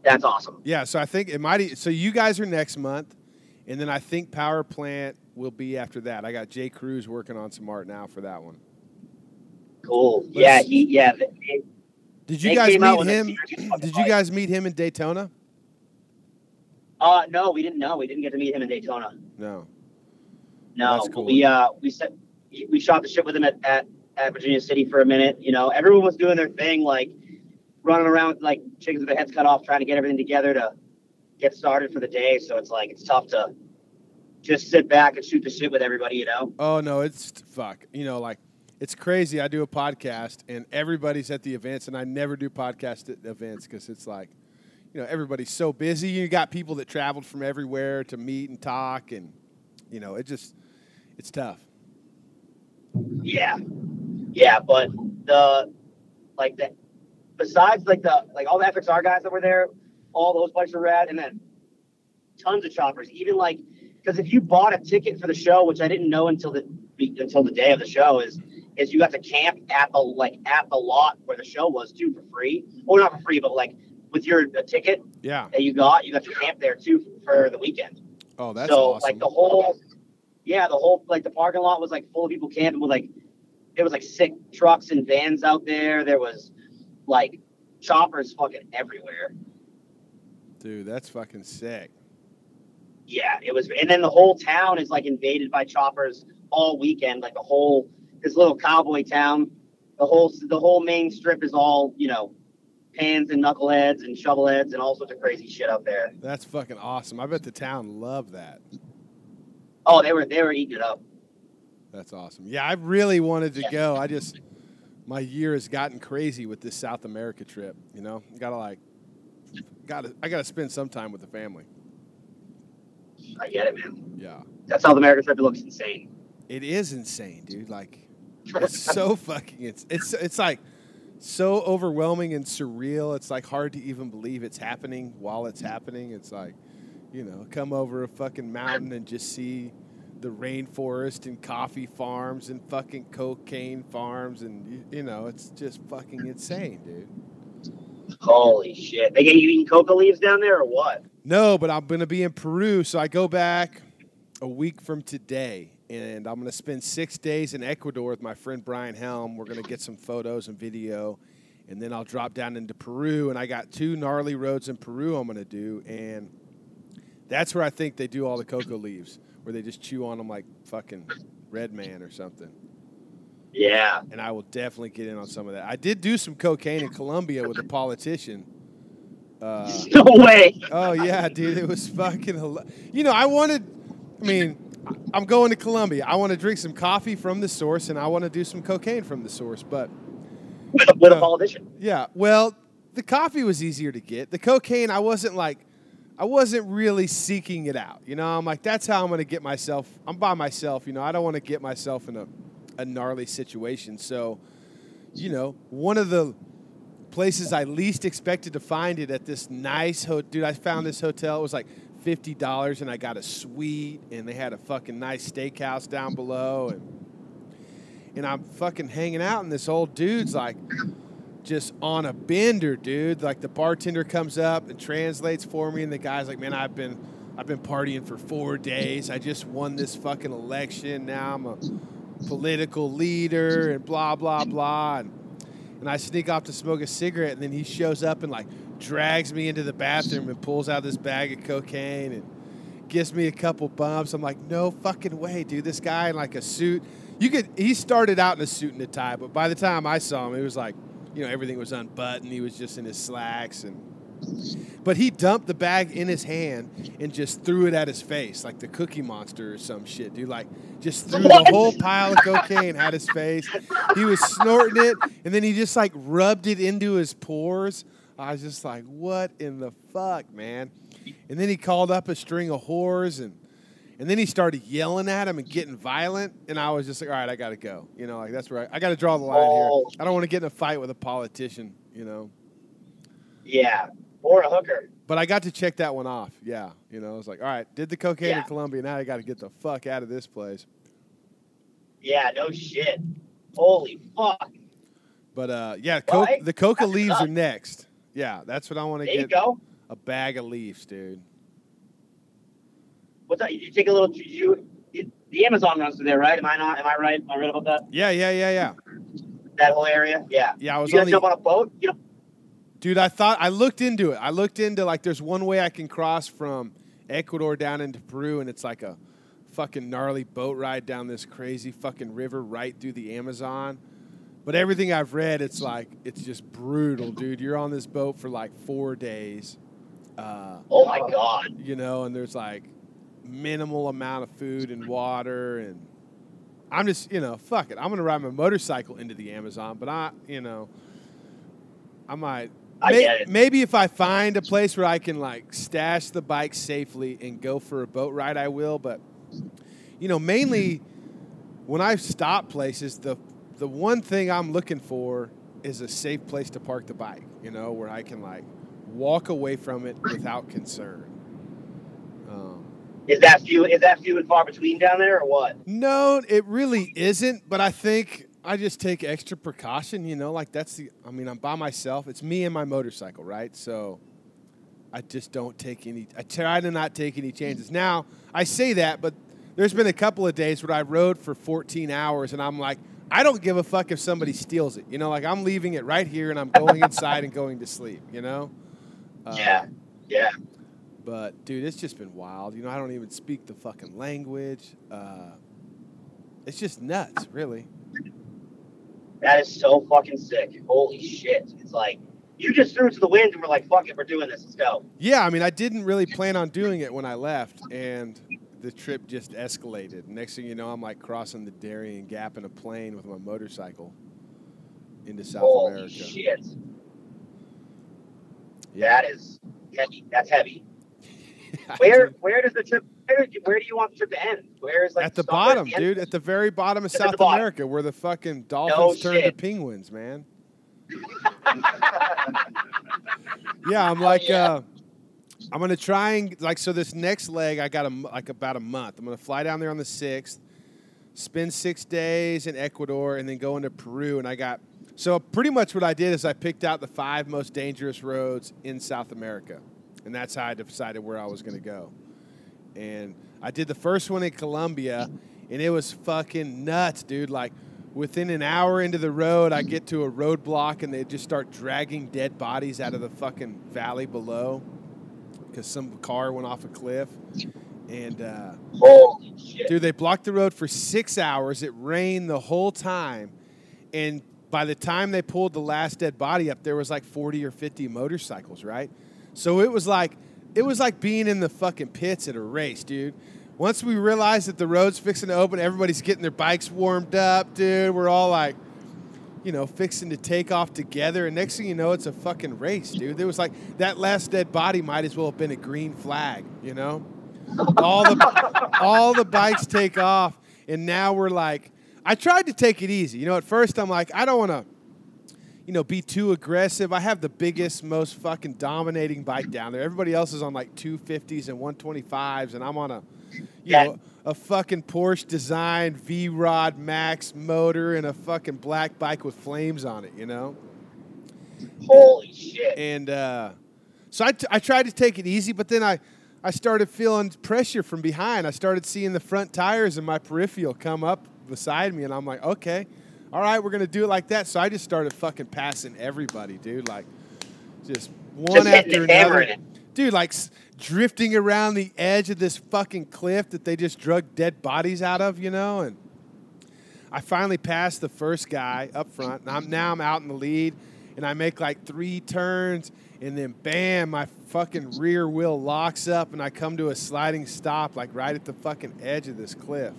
That's awesome. Yeah, so I think it might. e- So you guys are next month, and then I think Power Plant will be after that. I got Jay Cruz working on some art now for that one. Cool. Yeah, Let's- he yeah. th- it- Did you guys meet him? Did you guys meet him in Daytona? Uh no, we didn't know. We didn't get to meet him in Daytona. No. No, That's cool. we uh we set we shot the shit with him at, at at Virginia City for a minute. You know, everyone was doing their thing, like running around with like chickens with their heads cut off, trying to get everything together to get started for the day. So it's like it's tough to just sit back and shoot the shit with everybody. You know? Oh no, it's fuck. You know, like it's crazy. I do a podcast and everybody's at the events, and I never do podcast at events because it's like, you know, everybody's so busy. You got people that traveled from everywhere to meet and talk, and you know, it just it's tough. Yeah, yeah. But the like the besides like the like all the FXR guys that were there, all those bikes were rad, and then tons of choppers. Even like because if you bought a ticket for the show, which I didn't know until the until the day of the show, is is you got to camp at the like at the lot where the show was too for free, or not for free, but like with your ticket Yeah. that you got, you got to camp there too for the weekend Oh, that's so awesome. like the whole yeah the whole like the parking lot was like full of people camping with like there was like sick trucks and vans out there there was like choppers fucking everywhere Dude, that's fucking sick. Yeah it was and then the whole town is like invaded by choppers all weekend like the whole this little cowboy town the whole the whole main strip is all you know pans and knuckleheads and shovelheads and all sorts of crazy shit out there That's fucking awesome. I bet the town loved that. oh they were they were eating it up That's awesome. Yeah, I really wanted to Yeah. go. I just my year has gotten crazy with this South America trip. You know, gotta like, gotta I gotta spend some time with the family. I get it man Yeah, that south america trip looks insane it is insane, dude. Like, it's so *laughs* fucking it's it's it's like so overwhelming and surreal. It's like hard to even believe it's happening while it's happening. It's like, you know, come over a fucking mountain and just see the rainforest and coffee farms and fucking cocaine farms and you, you know, it's just fucking insane, dude. Holy shit. They get you eating coca leaves down there or what? No, but I'm gonna be in Peru, so I go back a week from today, and I'm gonna spend six days in Ecuador with my friend Brian Helm. We're gonna get some photos and video, and then I'll drop down into Peru. And I got two gnarly roads in Peru I'm gonna do, and that's where I think they do all the coca leaves, where they just chew on them like fucking Red Man or something. Yeah. And I will definitely get in on some of that. I did do some cocaine in Colombia with a politician. Uh, *laughs* No way. Oh yeah, dude, it was fucking. hila- You know, I wanted. I mean, I'm going to Colombia. I want to drink some coffee from the source, and I want to do some cocaine from the source. But With, a- with a Uh, politician. yeah, well, the coffee was easier to get. The cocaine, I wasn't like, I wasn't really seeking it out. You know, I'm like, that's how I'm going to get myself. I'm by myself. You know, I don't want to get myself in a, a gnarly situation. So, you know, one of the places I least expected to find it at this nice hotel. Dude, I found this hotel. It was like fifty dollars, and I got a suite, and they had a fucking nice steakhouse down below, and and I'm fucking hanging out, and this old dude's like just on a bender, dude. Like the bartender comes up and translates for me, and the guy's like, "Man, I've been I've been partying for four days. I just won this fucking election. Now I'm a political leader, and blah blah blah." And, and I sneak off to smoke a cigarette, and then he shows up and like drags me into the bathroom and pulls out this bag of cocaine and gives me a couple bumps. I'm like, no fucking way, dude. This guy in like a suit. You could. He started out in a suit and a tie, but by the time I saw him, it was like, you know, everything was unbuttoned. He was just in his slacks and. But he dumped the bag in his hand and just threw it at his face, like the Cookie Monster or some shit, dude. Like, just threw the whole pile of cocaine at his face. He was snorting it, and then he just like rubbed it into his pores. I was just like, what in the fuck, man? And then he called up a string of whores and and then he started yelling at him and getting violent. And I was just like, all right, I got to go. You know, like that's right. I, I got to draw the line Oh. here. I don't want to get in a fight with a politician, you know. Yeah, or a hooker. But I got to check that one off. Yeah. You know, I was like, all right, did the cocaine in Yeah. Colombia. Now I got to get the fuck out of this place. Yeah, no shit. Holy fuck. But uh, yeah, Well, co- the coca that's leaves enough. are next. Yeah, that's what I want to There you get. go. A bag of leaves, dude. What's that? You take a little. You, you, the Amazon runs through there, right? Am I not? Am I right? Am I right about that? Yeah, yeah, yeah, yeah. That whole area? Yeah. Yeah, I was You on the jump on a boat? You know, Dude, I thought I looked into it. I looked into like there's one way I can cross from Ecuador down into Peru, and it's like a fucking gnarly boat ride down this crazy fucking river right through the Amazon. But everything I've read, it's like it's just brutal, dude. You're on this boat for like four days, uh, oh my god. you know, and there's like minimal amount of food and water, and I'm just, you know, fuck it. I'm gonna ride my motorcycle into the Amazon, but I, you know, I might I May- get it. Maybe if I find a place where I can like stash the bike safely and go for a boat ride, I will. But you know, mainly when I stop places, the the one thing I'm looking for is a safe place to park the bike. You know, where I can like walk away from it without concern. Um, Is that few? Is that few and far between down there, or what? no, it really isn't. But I think I just take extra precaution. You know, like that's the. I mean, I'm by myself. It's me and my motorcycle, right? So I just don't take any. I try to not take any chances. Now I say that, but there's been a couple of days where I rode for 14 hours, and I'm like, I don't give a fuck if somebody steals it. You know, like I'm leaving it right here, and I'm going inside and going to sleep. You know. Uh, yeah. Yeah. But dude, it's just been wild. You know, I don't even speak the fucking language. Uh, it's just nuts, really. That is so fucking sick. Holy shit. It's like you just threw it to the wind and we're like, fuck it, we're doing this. Let's go. Yeah, I mean, I didn't really plan on doing it when I left, and the trip just escalated. Next thing you know, I'm like crossing the Darien Gap in a plane with my motorcycle into South America. Holy America. shit. Yeah. That is heavy. That's heavy. *laughs* Where where does the trip where, do you- where do you want the trip to end? Where is like at the bottom, the dude, at the very bottom of at South bottom. America, where the fucking dolphins turn to penguins, man. *laughs* Yeah, I'm like, yeah. uh, I'm gonna try and like so. This next leg, I got a, like about a month. I'm gonna fly down there on the sixth, spend six days in Ecuador, and then go into Peru. And I got so pretty much what I did is I picked out the five most dangerous roads in South America, and that's how I decided where I was gonna go. And I did the first one in Colombia, and it was fucking nuts, dude. Like within an hour into the road, I get to a roadblock, and they just start dragging dead bodies out of the fucking valley below because some car went off a cliff. And uh. Dude, they blocked the road for six hours. It rained the whole time. And by the time they pulled the last dead body up, there was like 40 or 50 motorcycles, right? So it was like it was like being in the fucking pits at a race, dude. Once we realized that the road's fixing to open, everybody's getting their bikes warmed up, dude. We're all like, you know, fixing to take off together. And next thing you know, it's a fucking race, dude. There was like that last dead body might as well have been a green flag, you know? all the all the bikes take off and now we're like i tried to take it easy you know at first i'm like i don't want to you know be too aggressive i have the biggest most fucking dominating bike down there everybody else is on like 250s and 125s and i'm on a you Yeah. know, a fucking Porsche designed V Rod Max motor and a fucking black bike with flames on it, you know? Holy shit. And uh, so I, t- I tried to take it easy, but then I, I started feeling pressure from behind. I started seeing the front tires and my peripheral come up beside me, and I'm like, okay, all right, we're gonna do it like that. So I just started fucking passing everybody, dude. Like, just one Just after another. Dude, like s- drifting around the edge of this fucking cliff that they just drug dead bodies out of, you know, and. I finally passed the first guy up front, and I'm now I'm out in the lead, and I make like three turns, and then bam, my fucking rear wheel locks up, and I come to a sliding stop, like right at the fucking edge of this cliff.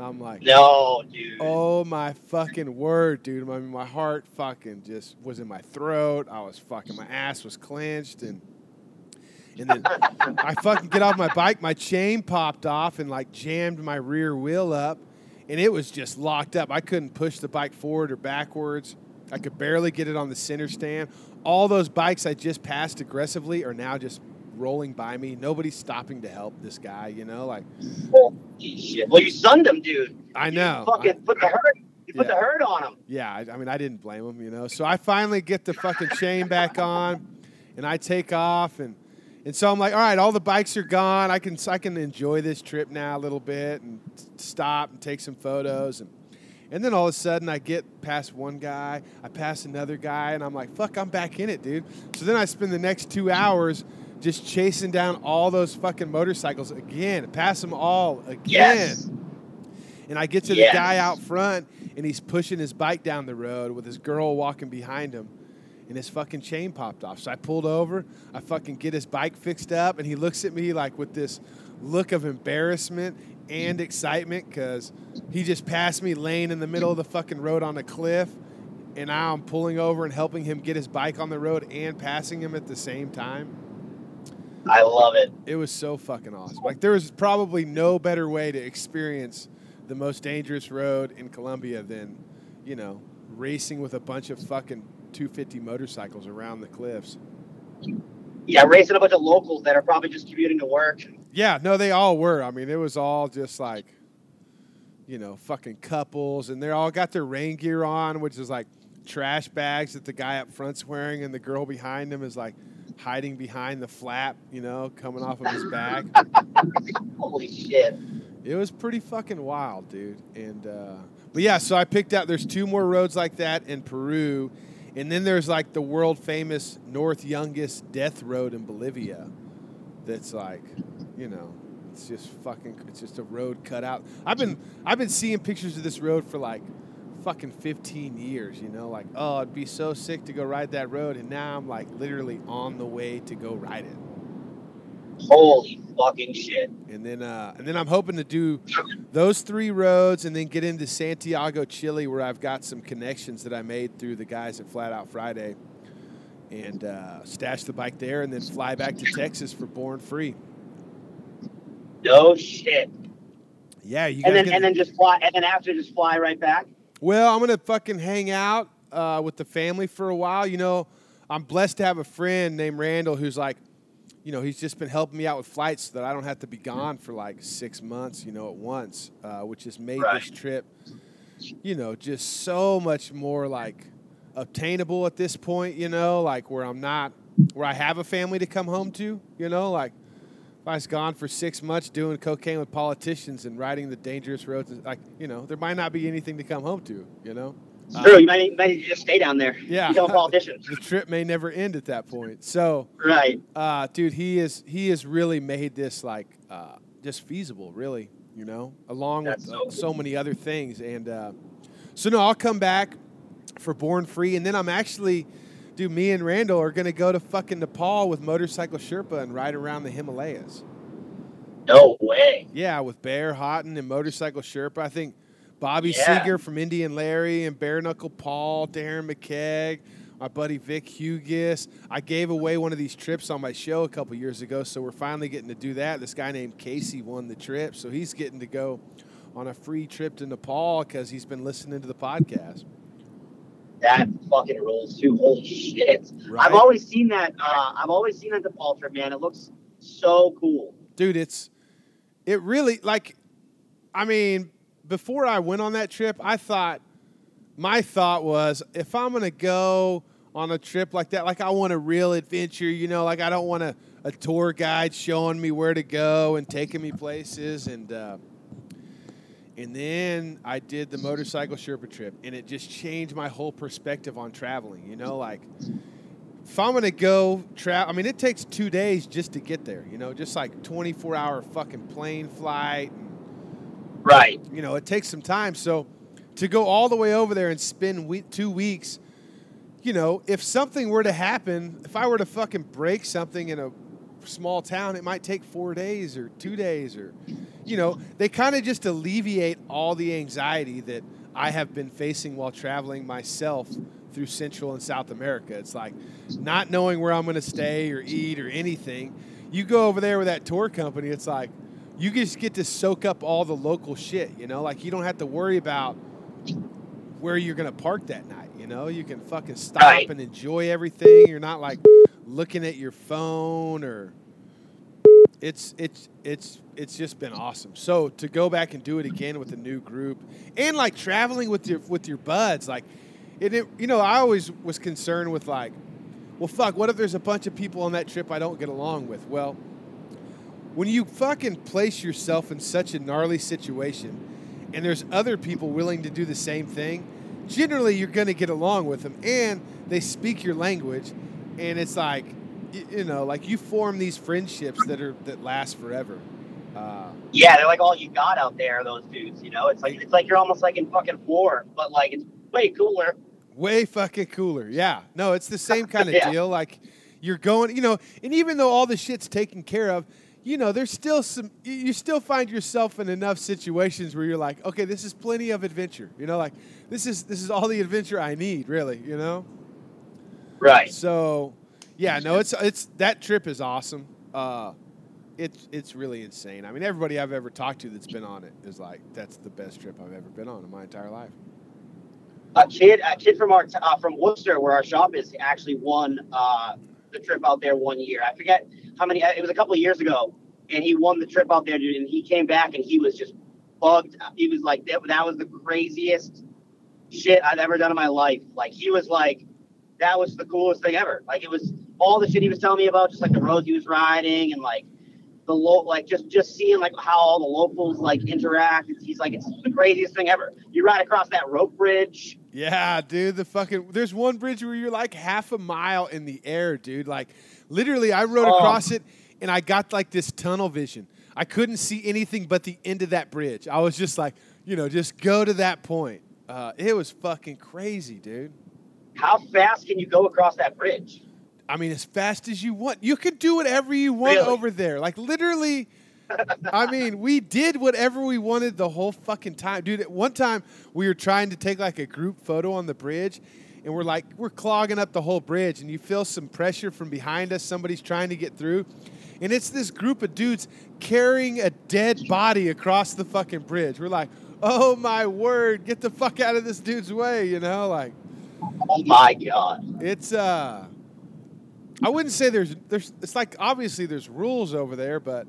And I'm like, No, dude. oh my fucking word, dude! I mean, my heart fucking just was in my throat. I was fucking, my ass was clenched, and and then *laughs* I fucking get off my bike, my chain popped off and like jammed my rear wheel up, and it was just locked up. I couldn't push the bike forward or backwards. I could barely get it on the center stand. All those bikes I just passed aggressively are now just rolling by me. Nobody's stopping to help this guy, you know? Like, Holy shit. Well, you sunned him, dude. I know. You fucking I- put the hurt. You put the hurt on him. Yeah, I, I mean, I didn't blame him, you know. So I finally get the fucking chain back on, and I take off, and and so I'm like, all right, all the bikes are gone. I can I can enjoy this trip now a little bit and stop and take some photos, and and then all of a sudden I get past one guy, I pass another guy, and I'm like, fuck, I'm back in it, dude. So then I spend the next two hours. Just chasing down all those fucking motorcycles again, pass them all again. Yes. And I get to Yes. the guy out front, and he's pushing his bike down the road with his girl walking behind him, and his fucking chain popped off. So I pulled over, I fucking get his bike fixed up, and he looks at me like with this look of embarrassment and excitement because he just passed me laying in the middle of the fucking road on a cliff, and now I'm pulling over and helping him get his bike on the road and passing him at the same time. I love it. It was so fucking awesome. Like there was probably no better way to experience the most dangerous road in Colombia than, you know, racing with a bunch of fucking 250 motorcycles around the cliffs. Yeah, racing a bunch of locals that are probably just commuting to work. Yeah, no, they all were. I mean, it was all just like, you know, fucking couples, and they all got their rain gear on, which is like trash bags that the guy up front's wearing, and the girl behind him is like hiding behind the flap, you know, coming off of his back. *laughs* Holy shit. It was pretty fucking wild, dude. And uh, but yeah, so I picked out. There's two more roads like that in Peru, and then there's like the world famous North Yungas Death Road in Bolivia. That's like, you know, it's just fucking. It's just a road cut out. I've been I've been seeing pictures of this road for like fucking 15 years. You know, like oh, it'd be so sick to go ride that road, and now I'm like literally on the way to go ride it. Holy fucking shit. And then, uh, and then I'm hoping to do those three roads, and then get into Santiago, Chile, where I've got some connections that I made through the guys at Flat Out Friday, and uh, stash the bike there, and then fly back to Texas for Born Free. No shit. Yeah, you. And then and then just fly and then after just fly right back. Well, I'm gonna fucking hang out uh, with the family for a while. You know, I'm blessed to have a friend named Randall who's like, you know, he's just been helping me out with flights so that I don't have to be gone for like six months, you know, at once, uh, which has made Right. this trip, you know, just so much more like obtainable at this point. You know, like where I'm not, where I have a family to come home to. You know, like. If I was gone for six months doing cocaine with politicians and riding the dangerous roads, like you know, there might not be anything to come home to. You know, It's true. You might, need- might just stay down there. Yeah. Become a *laughs* politician. the trip may never end at that point. So, right. uh, dude, he is he has really made this like uh, just feasible, really. You know, along That's with so uh, so many other things. And uh, so, no, I'll come back for Born Free, and then I'm actually, dude, me and Randall are gonna go to fucking Nepal with motorcycle Sherpa and ride around the Himalayas. No way. Yeah, with Bear Houghton and Motorcycle Sherpa. I think Bobby Yeah. Seeger from Indian Larry and Bare Knuckle Paul, Darren McKeag, my buddy Vic Hugis. I gave away one of these trips on my show a couple years ago, so we're finally getting to do that. This guy named Casey won the trip, so he's getting to go on a free trip to Nepal because he's been listening to the podcast. That fucking rules too. Holy shit. Right? I've always seen that. Uh, I've always seen that trip, man. It looks so cool. dude it's it really like I mean, before I went on that trip, I thought my thought was if I'm gonna go on a trip like that, like I want a real adventure, you know, like I don't want a, a tour guide showing me where to go and taking me places and uh, and then I did the motorcycle Sherpa trip and it just changed my whole perspective on traveling, you know, like if I'm gonna go travel, I mean, it takes two days just to get there. You know, just like 24 hour fucking plane flight. And, Right. you know, it takes some time. So to go all the way over there and spend we- two weeks, you know, if something were to happen, if I were to fucking break something in a small town, it might take four days or two days or, you know, they kind of just alleviate all the anxiety that I have been facing while traveling myself through Central and South America. It's like not knowing where I'm going to stay or eat or anything. You go over there with that tour company, it's like you just get to soak up all the local shit, you know? Like you don't have to worry about where you're going to park that night, you know? You can fucking stop Right. and enjoy everything. You're not like looking at your phone or it's it's it's it's just been awesome. So to go back and do it again with a new group and like traveling with your with your buds, like it, it you know I always was concerned with like, well fuck, what if there's a bunch of people on that trip I don't get along with? Well, when you fucking place yourself in such a gnarly situation, and there's other people willing to do the same thing, generally you're gonna get along with them, and they speak your language, and it's like you know, like you form these friendships that are that last forever. Uh, Yeah, they're like all you got out there, those dudes. You know, it's like it's like you're almost like in fucking war, but like it's way cooler. way fucking cooler. Yeah, no, it's the same *laughs* kind of Yeah. deal. Like you're going, you know, and even though all the shit's taken care of, you know, there's still some. you- You still find yourself in enough situations where you're like, okay, this is plenty of adventure. You know, like this is this is all the adventure I need, really. You know. Right. So, yeah, no, it's it's that trip is awesome. Uh, it's it's really insane. I mean, everybody I've ever talked to that's been on it is like, that's the best trip I've ever been on in my entire life. A kid, a kid from our uh, from Worcester, where our shop is, actually won uh, the trip out there one year. I forget how many. It was a couple of years ago, and he won the trip out there, dude. And he came back, and he was just bugged. He was like, that, that was the craziest shit I've ever done in my life. Like he was like, that was the coolest thing ever. Like it was all the shit he was telling me about, just like the roads he was riding, and like the lo- like just just seeing like how all the locals like interact. He's like, it's the craziest thing ever. You ride across that rope bridge. Yeah, dude, the fucking there's one bridge where you're like half a mile in the air, dude. Like literally I rode Oh. across it and I got like this tunnel vision. I couldn't see anything but the end of that bridge. I was just like, you know, just go to that point. Uh, it was fucking crazy, dude. How fast can you go across that bridge? I mean, as fast as you want. You could do whatever you want Really? over there. Like literally, I mean, we did whatever we wanted the whole fucking time, dude. At one time, we were trying to take like a group photo on the bridge, and we're like, we're clogging up the whole bridge, and you feel some pressure from behind us. Somebody's trying to get through, and it's this group of dudes carrying a dead body across the fucking bridge. We're like, oh my word, get the fuck out of this dude's way, you know, like. Oh my god! It's uh I wouldn't say there's there's it's like obviously there's rules over there, but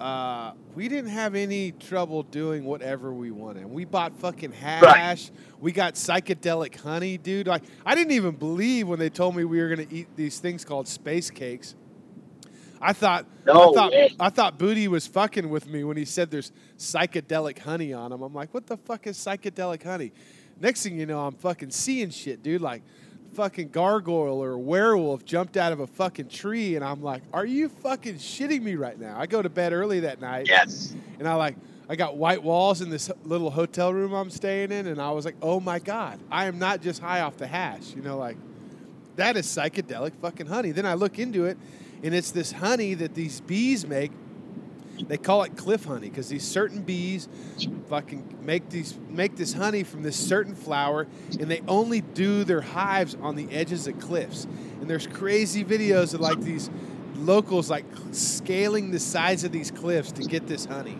uh we didn't have any trouble doing whatever we wanted. We bought fucking hash. We got psychedelic honey, dude. Like I didn't even believe when they told me we were gonna eat these things called space cakes. I thought No I thought. I thought Booty was fucking with me when he said there's psychedelic honey on them. I'm like, what the fuck is psychedelic honey? Next thing you know, I'm fucking seeing shit, dude. Like fucking gargoyle or a werewolf jumped out of a fucking tree, and I'm like, are you fucking shitting me right now? I go to bed early that night, Yes. and I like I got white walls in this little hotel room I'm staying in, and I was like, oh my god, I am not just high off the hash, you know, like that is psychedelic fucking honey. Then I look into it, and it's this honey that these bees make. They call it cliff honey because these certain bees fucking make these make this honey from this certain flower, and they only do their hives on the edges of cliffs. And there's crazy videos of like these locals like scaling the sides of these cliffs to get this honey,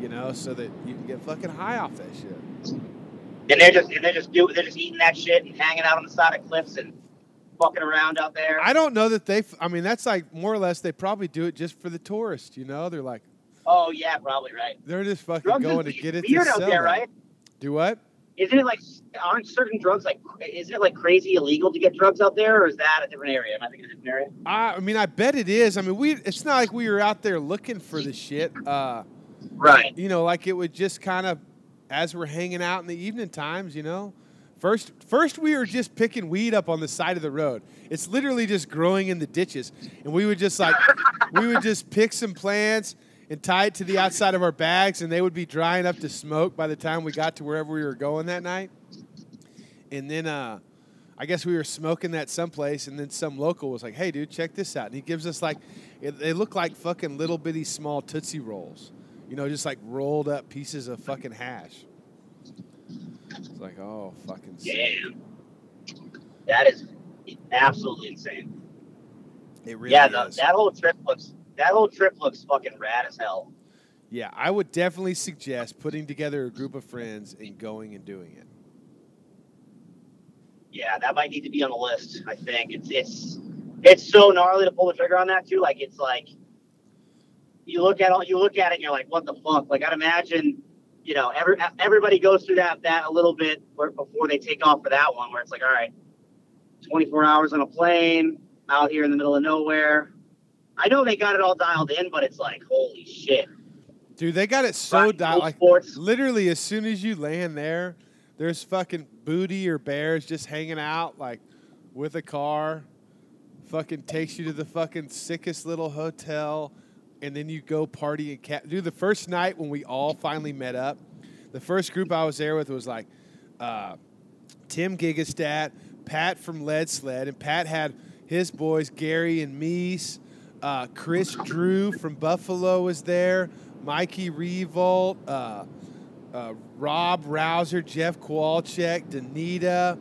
you know, so that you can get fucking high off that shit. And they're just and they're just do they're just eating that shit and hanging out on the side of cliffs and fucking around out there. I don't know that they. I mean, that's like more or less they probably do it just for the tourists. You know, they're like, Oh yeah, probably right. They're just fucking Drugs going to get it weird to out sell there, right? Do what? Isn't it like aren't certain drugs like isn't it like crazy illegal to get drugs out there, or is that a different area? Am I thinking a different area? I, I mean, I bet it is. I mean, we. It's not like we were out there looking for the shit. Uh, Right. you know, like it would just kind of, as we're hanging out in the evening times, you know. First, first we were just picking weed up on the side of the road. It's literally just growing in the ditches, and we would just like, we would just pick some plants and tie it to the outside of our bags, and they would be drying up to smoke by the time we got to wherever we were going that night. And then, uh, I guess we were smoking that someplace, and then some local was like, "Hey, dude, check this out!" And he gives us like, it, they look like fucking little bitty small tootsie rolls, you know, just like rolled up pieces of fucking hash. It's like, oh, fucking sick. Damn. That is absolutely insane. It really yeah, the, is. that whole trip looks that whole trip looks fucking rad as hell. yeah, I would definitely suggest putting together a group of friends and going and doing it. Yeah, that might need to be on the list. I think it's it's it's so gnarly to pull the trigger on that too. Like it's like you look at all you look at it and you're like, what the fuck? Like I'd imagine, you know, every everybody goes through that that a little bit before they take off for that one, where it's like, all right, 24 hours on a plane out here in the middle of nowhere. I know they got it all dialed in, but it's like, holy shit. Dude, they got it so dialed. Like sports. literally, as soon as you land there, there's fucking booty or bears just hanging out, like with a car. Fucking takes you to the fucking sickest little hotel, and then you go party and cat. Dude, the first night when we all finally met up, the first group I was there with was like uh, Tim Gigastat, Pat from Lead Sled, and Pat had his boys Gary and Meese. Uh, Chris Drew from Buffalo was there. Mikey Revolt, uh, uh, Rob Rouser, Jeff Kowalczyk, Danita,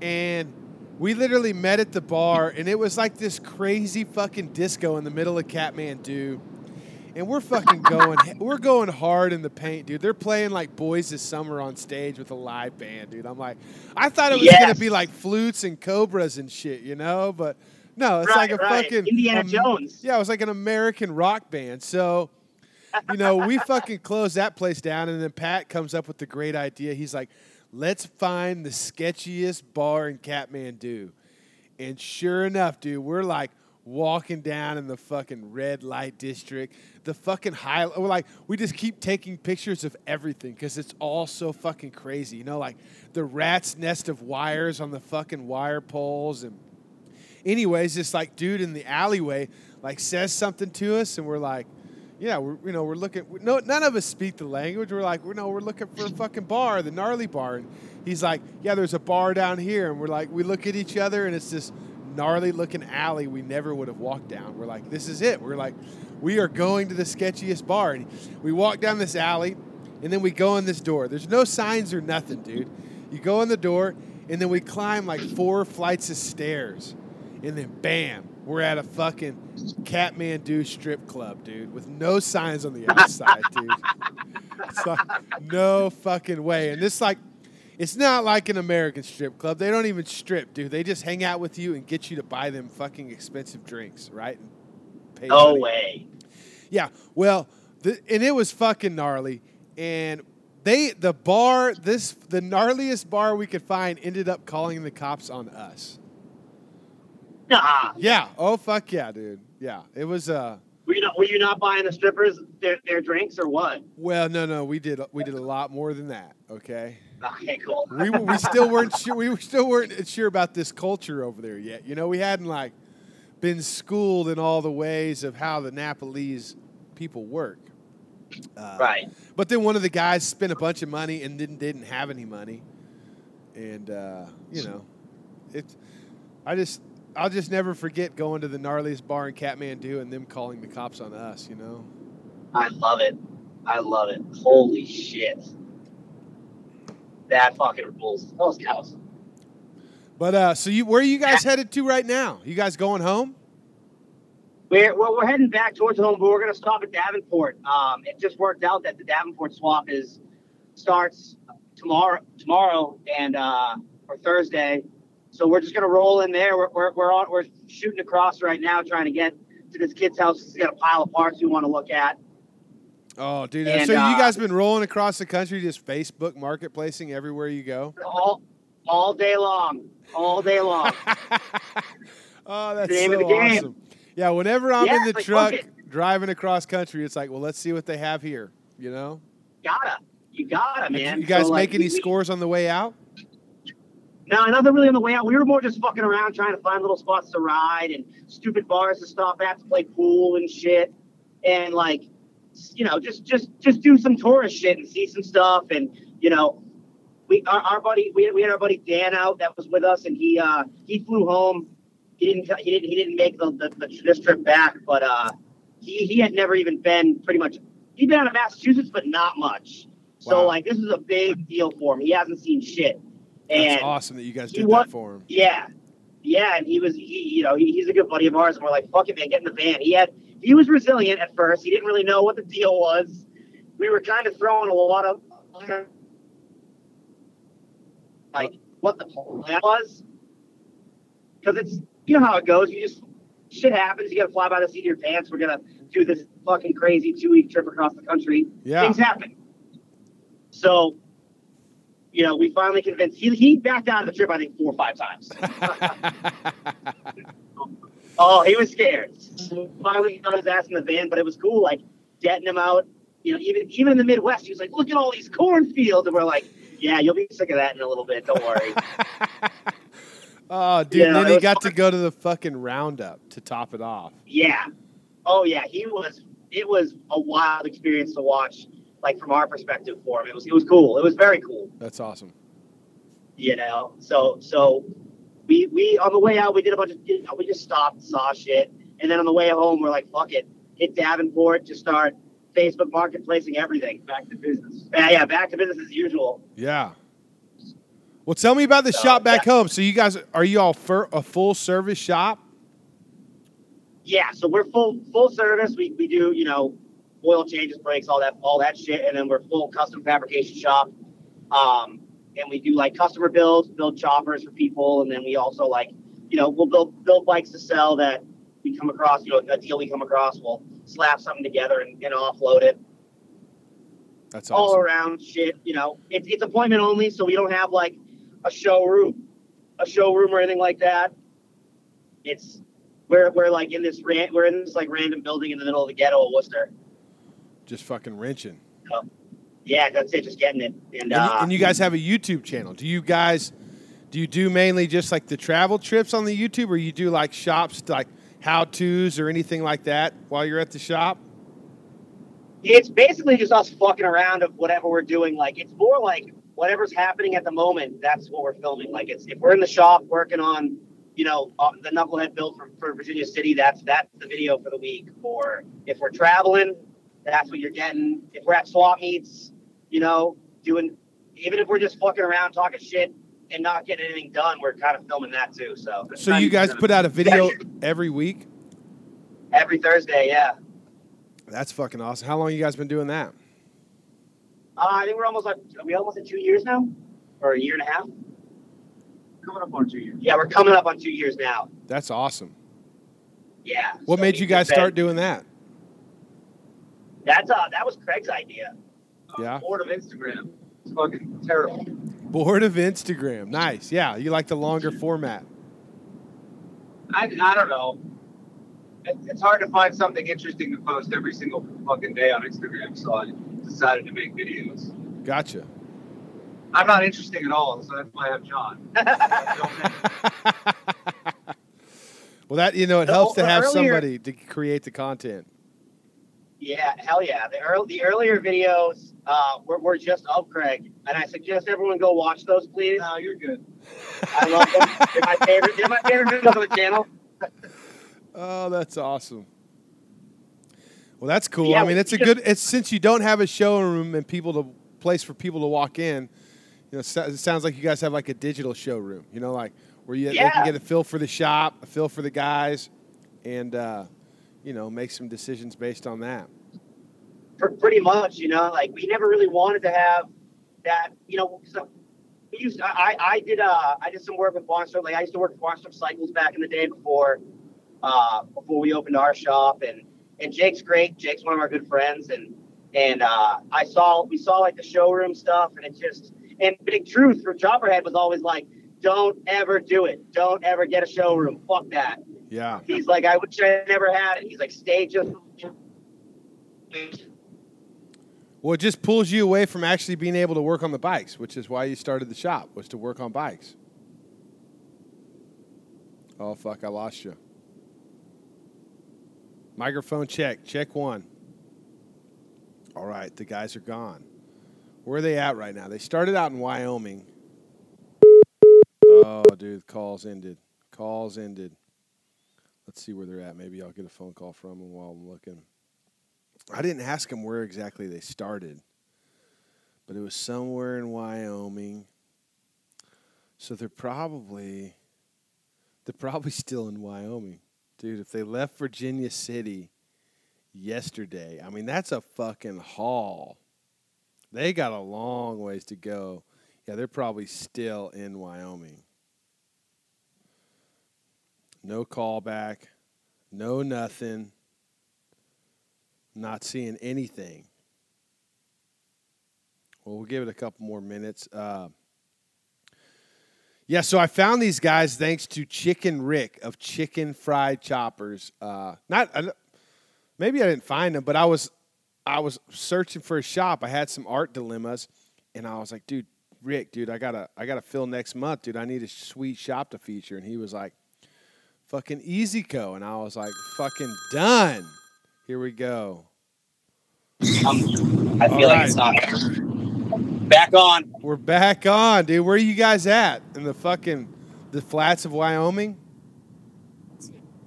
and we literally met at the bar, and it was like this crazy fucking disco in the middle of Kathmandu. And we're fucking *laughs* going, we're going hard in the paint, dude. They're playing like Boys This Summer on stage with a live band, dude. I'm like, I thought it was gonna be like flutes and cobras and shit, you know? But no, it's Right, like a right. fucking Indiana um, Jones. Yeah, it was like an American rock band. So, you know, we *laughs* fucking closed that place down, and then Pat comes up with the great idea. He's like, let's find the sketchiest bar in Kathmandu. And sure enough, dude, we're like walking down in the fucking red light district. The fucking high, we're like, we just keep taking pictures of everything because it's all so fucking crazy. You know, like the rat's nest of wires on the fucking wire poles and anyways, this like dude in the alleyway like says something to us, and we're like, yeah, we're you know we're looking. No, none of us speak the language. We're like, we know we're looking for a fucking bar, the gnarly bar, and he's like, yeah, there's a bar down here, and we're like, we look at each other, and it's this gnarly looking alley we never would have walked down. We're like, this is it. We're like, we are going to the sketchiest bar, and we walk down this alley, and then we go in this door. There's no signs or nothing, dude. You go in the door, and then we climb like four flights of stairs and then bam, we're at a fucking Kathmandu strip club, dude, with no signs on the outside, dude. It's like no fucking way. And this like, it's not like an American strip club. They don't even strip, dude. They just hang out with you and get you to buy them fucking expensive drinks, right? And pay No money. way. Yeah. Well, the, and it was fucking gnarly. And they, the bar, this, the gnarliest bar we could find ended up calling the cops on us. Nah. Yeah. Oh fuck yeah, dude. Yeah. It was uh Were you not, were you not buying the strippers their, their drinks or what? well, no, no, we did we did a lot more than that, okay? Okay, cool. We we still weren't sure we still weren't sure about this culture over there yet. You know, we hadn't like been schooled in all the ways of how the Nepalese people work. Uh, right. But then one of the guys spent a bunch of money and didn't didn't have any money, and uh, you know, it. I just I'll just never forget going to the gnarliest bar in Kathmandu and them calling the cops on us. You know. I love it. I love it. Holy shit. That fucking rules. Those cows. But uh, so you where are you guys headed to right now? You guys going home? We're, well, we're heading back towards home, but we're going to stop at Davenport. Um, it just worked out that the Davenport swap is starts tomorrow, tomorrow and uh, or Thursday. So we're just going to roll in there. We're, we're, we're on we're shooting across right now, trying to get to this kid's house. He's got a pile of parts we want to look at, Oh, dude. And, so you uh, guys been rolling across the country just Facebook marketplacing everywhere you go? all all day long, all day long. *laughs* oh, that's The name so of the game. awesome. Yeah, whenever I'm Yeah, in the like, truck driving across country, it's like, well, let's see what they have here. You know? gotta, you gotta, Did man. you guys So, like, make any we- we- scores on the way out? No, nothing really on the way out. We were more just fucking around trying to find little spots to ride and stupid bars to stop at to play pool and shit. And like, you know, just just just do some tourist shit and see some stuff. And you know, we our, our buddy we had, we had our buddy Dan out that was with us, and he uh he flew home. He didn't he didn't he didn't make the, the, the this trip back, but uh he he had never even been pretty much he'd been out of Massachusetts, but not much. So like this is a big deal for him. He hasn't seen shit. And That's awesome that you guys did wa- that for him. yeah, yeah, and he was, he, you know, he, he's a good buddy of ours, and we're like, fuck it, man, get in the van. He had, he was resilient at first. He didn't really know what the deal was. We were kind of throwing a lot of, like, what the plan was, because it's, you know how it goes. You just shit happens. You got to fly by the seat of your pants. We're gonna do this fucking crazy two week trip across the country. Yeah. Things happen. So. You know, we finally convinced he, he backed out of the trip, I think, four or five times. *laughs* Oh, he was scared. So finally, he got his ass in the van, but it was cool, like getting him out. You know, even even in the Midwest, he was like, "Look at all these cornfields," and we're like, "Yeah, you'll be sick of that in a little bit. Don't worry." *laughs* oh, dude. Yeah, and then he got to go to the fucking roundup to top it off. yeah. Oh yeah, he was. It was a wild experience to watch, like from our perspective for him. It was it was cool. It was very cool. That's awesome. you know. So so we we on the way out we did a bunch of you know, we just stopped, saw shit, and then on the way home we're like, fuck it, hit Davenport to start Facebook marketplacing everything. Back to business. Yeah, yeah, back to business as usual. Yeah. Well, tell me about the So, shop back home. So you guys are you all fur, a full service shop? Yeah, so we're full full service. We we do you know oil changes, brakes, all that all that shit, and then we're full custom fabrication shop. Um, and we do like customer builds, build choppers for people, and then we also like you know we'll build build bikes to sell that we come across. You know, a deal we come across, we'll slap something together and, and offload it. That's all around shit. You know, it's it's appointment only, so we don't have like a showroom, a showroom or anything like that. It's we're we're like in this ran, we're in this like random building in the middle of the ghetto of Worcester. Just fucking wrenching. Yeah, that's it. Just getting it, and, And, you, uh, and you guys have a YouTube channel. Do you guys do you do mainly just like the travel trips on the YouTube, or you do like shops like how tos or anything like that while you're at the shop? it's basically just us fucking around of whatever we're doing. Like it's more like whatever's happening at the moment. That's what we're filming. Like it's if we're in the shop working on, you know, uh, the knucklehead build for, for Virginia City. That's that's the video for the week. Or if we're traveling, that's what you're getting. If we're at swap meets, you know, doing even if we're just fucking around talking shit and not getting anything done, we're kind of filming that too. So So you guys put out a video every week. every Thursday, yeah. That's fucking awesome. How long you guys been doing that? Uh, I think we're almost like are we almost at two years now, or a year and a half. Coming up on two years. Yeah, we're coming up on two years now. That's awesome. Yeah. What so made you guys start doing that? That's uh, that was Craig's idea. Yeah. Bored of Instagram. It's fucking terrible. Board of Instagram. Nice. Yeah, you like the longer format. I, I don't know. It, it's hard to find something interesting to post every single fucking day on Instagram, so I decided to make videos. Gotcha. I'm not interesting at all, so that's why I have John. *laughs* *laughs* well, that you know, it The helps to have earlier- somebody to create the content. Yeah, hell yeah. The early, the earlier videos uh, were, were just of Craig, and I suggest everyone go watch those, please. no, you're good. I love them. They're my favorite. They're my favorite videos on the channel. Oh, that's awesome. Well, that's cool. Yeah, I mean, it's a good. It's since you don't have a showroom and people to place for people to walk in. You know, it sounds like you guys have like a digital showroom. You know, like where you they can get a feel for the shop, a feel for the guys, and uh, you know, make some decisions based on that. Pretty much, you know, like we never really wanted to have that, you know. So we used, I, I did, uh, I did some work with Barnstorm. Like I used to work for Barnstorm Cycles back in the day before, uh, before we opened our shop. And and Jake's great. Jake's one of our good friends, and and uh, I saw we saw like the showroom stuff, and it just and big truth for Chopperhead was always like, don't ever do it, don't ever get a showroom, fuck that. Yeah. He's like, I wish I never had it. He's like, stay just. Well, it just pulls you away from actually being able to work on the bikes, which is why you started the shop was to work on bikes. Oh fuck, I lost you. Microphone check. Check one. All right, the guys are gone. Where are they at right now? They started out in Wyoming. Oh, dude, calls ended. Calls ended. Let's see where they're at. Maybe I'll get a phone call from them while I'm looking. I didn't ask them where exactly they started, but it was somewhere in Wyoming. So they're probably they're probably *laughs* still in Wyoming. Dude, if they left Virginia City yesterday, I mean that's a fucking haul. They got a long ways to go. Yeah, they're probably still in Wyoming. No callback, no nothing. Not seeing anything. Well, we'll give it a couple more minutes. Uh, yeah, so I found these guys thanks to Chicken Rick of Chicken Fried Choppers. Uh, not maybe I didn't find them, but I was I was searching for a shop. I had some art dilemmas, and I was like, dude, Rick, dude, I gotta I gotta fill next month, dude. I need a sweet shop to feature, and he was like, fucking EasyCo, and I was like, fucking done. Here we go. Um, I feel All like it's not. Back on. We're back on, dude. Where are you guys at? In the fucking the flats of Wyoming?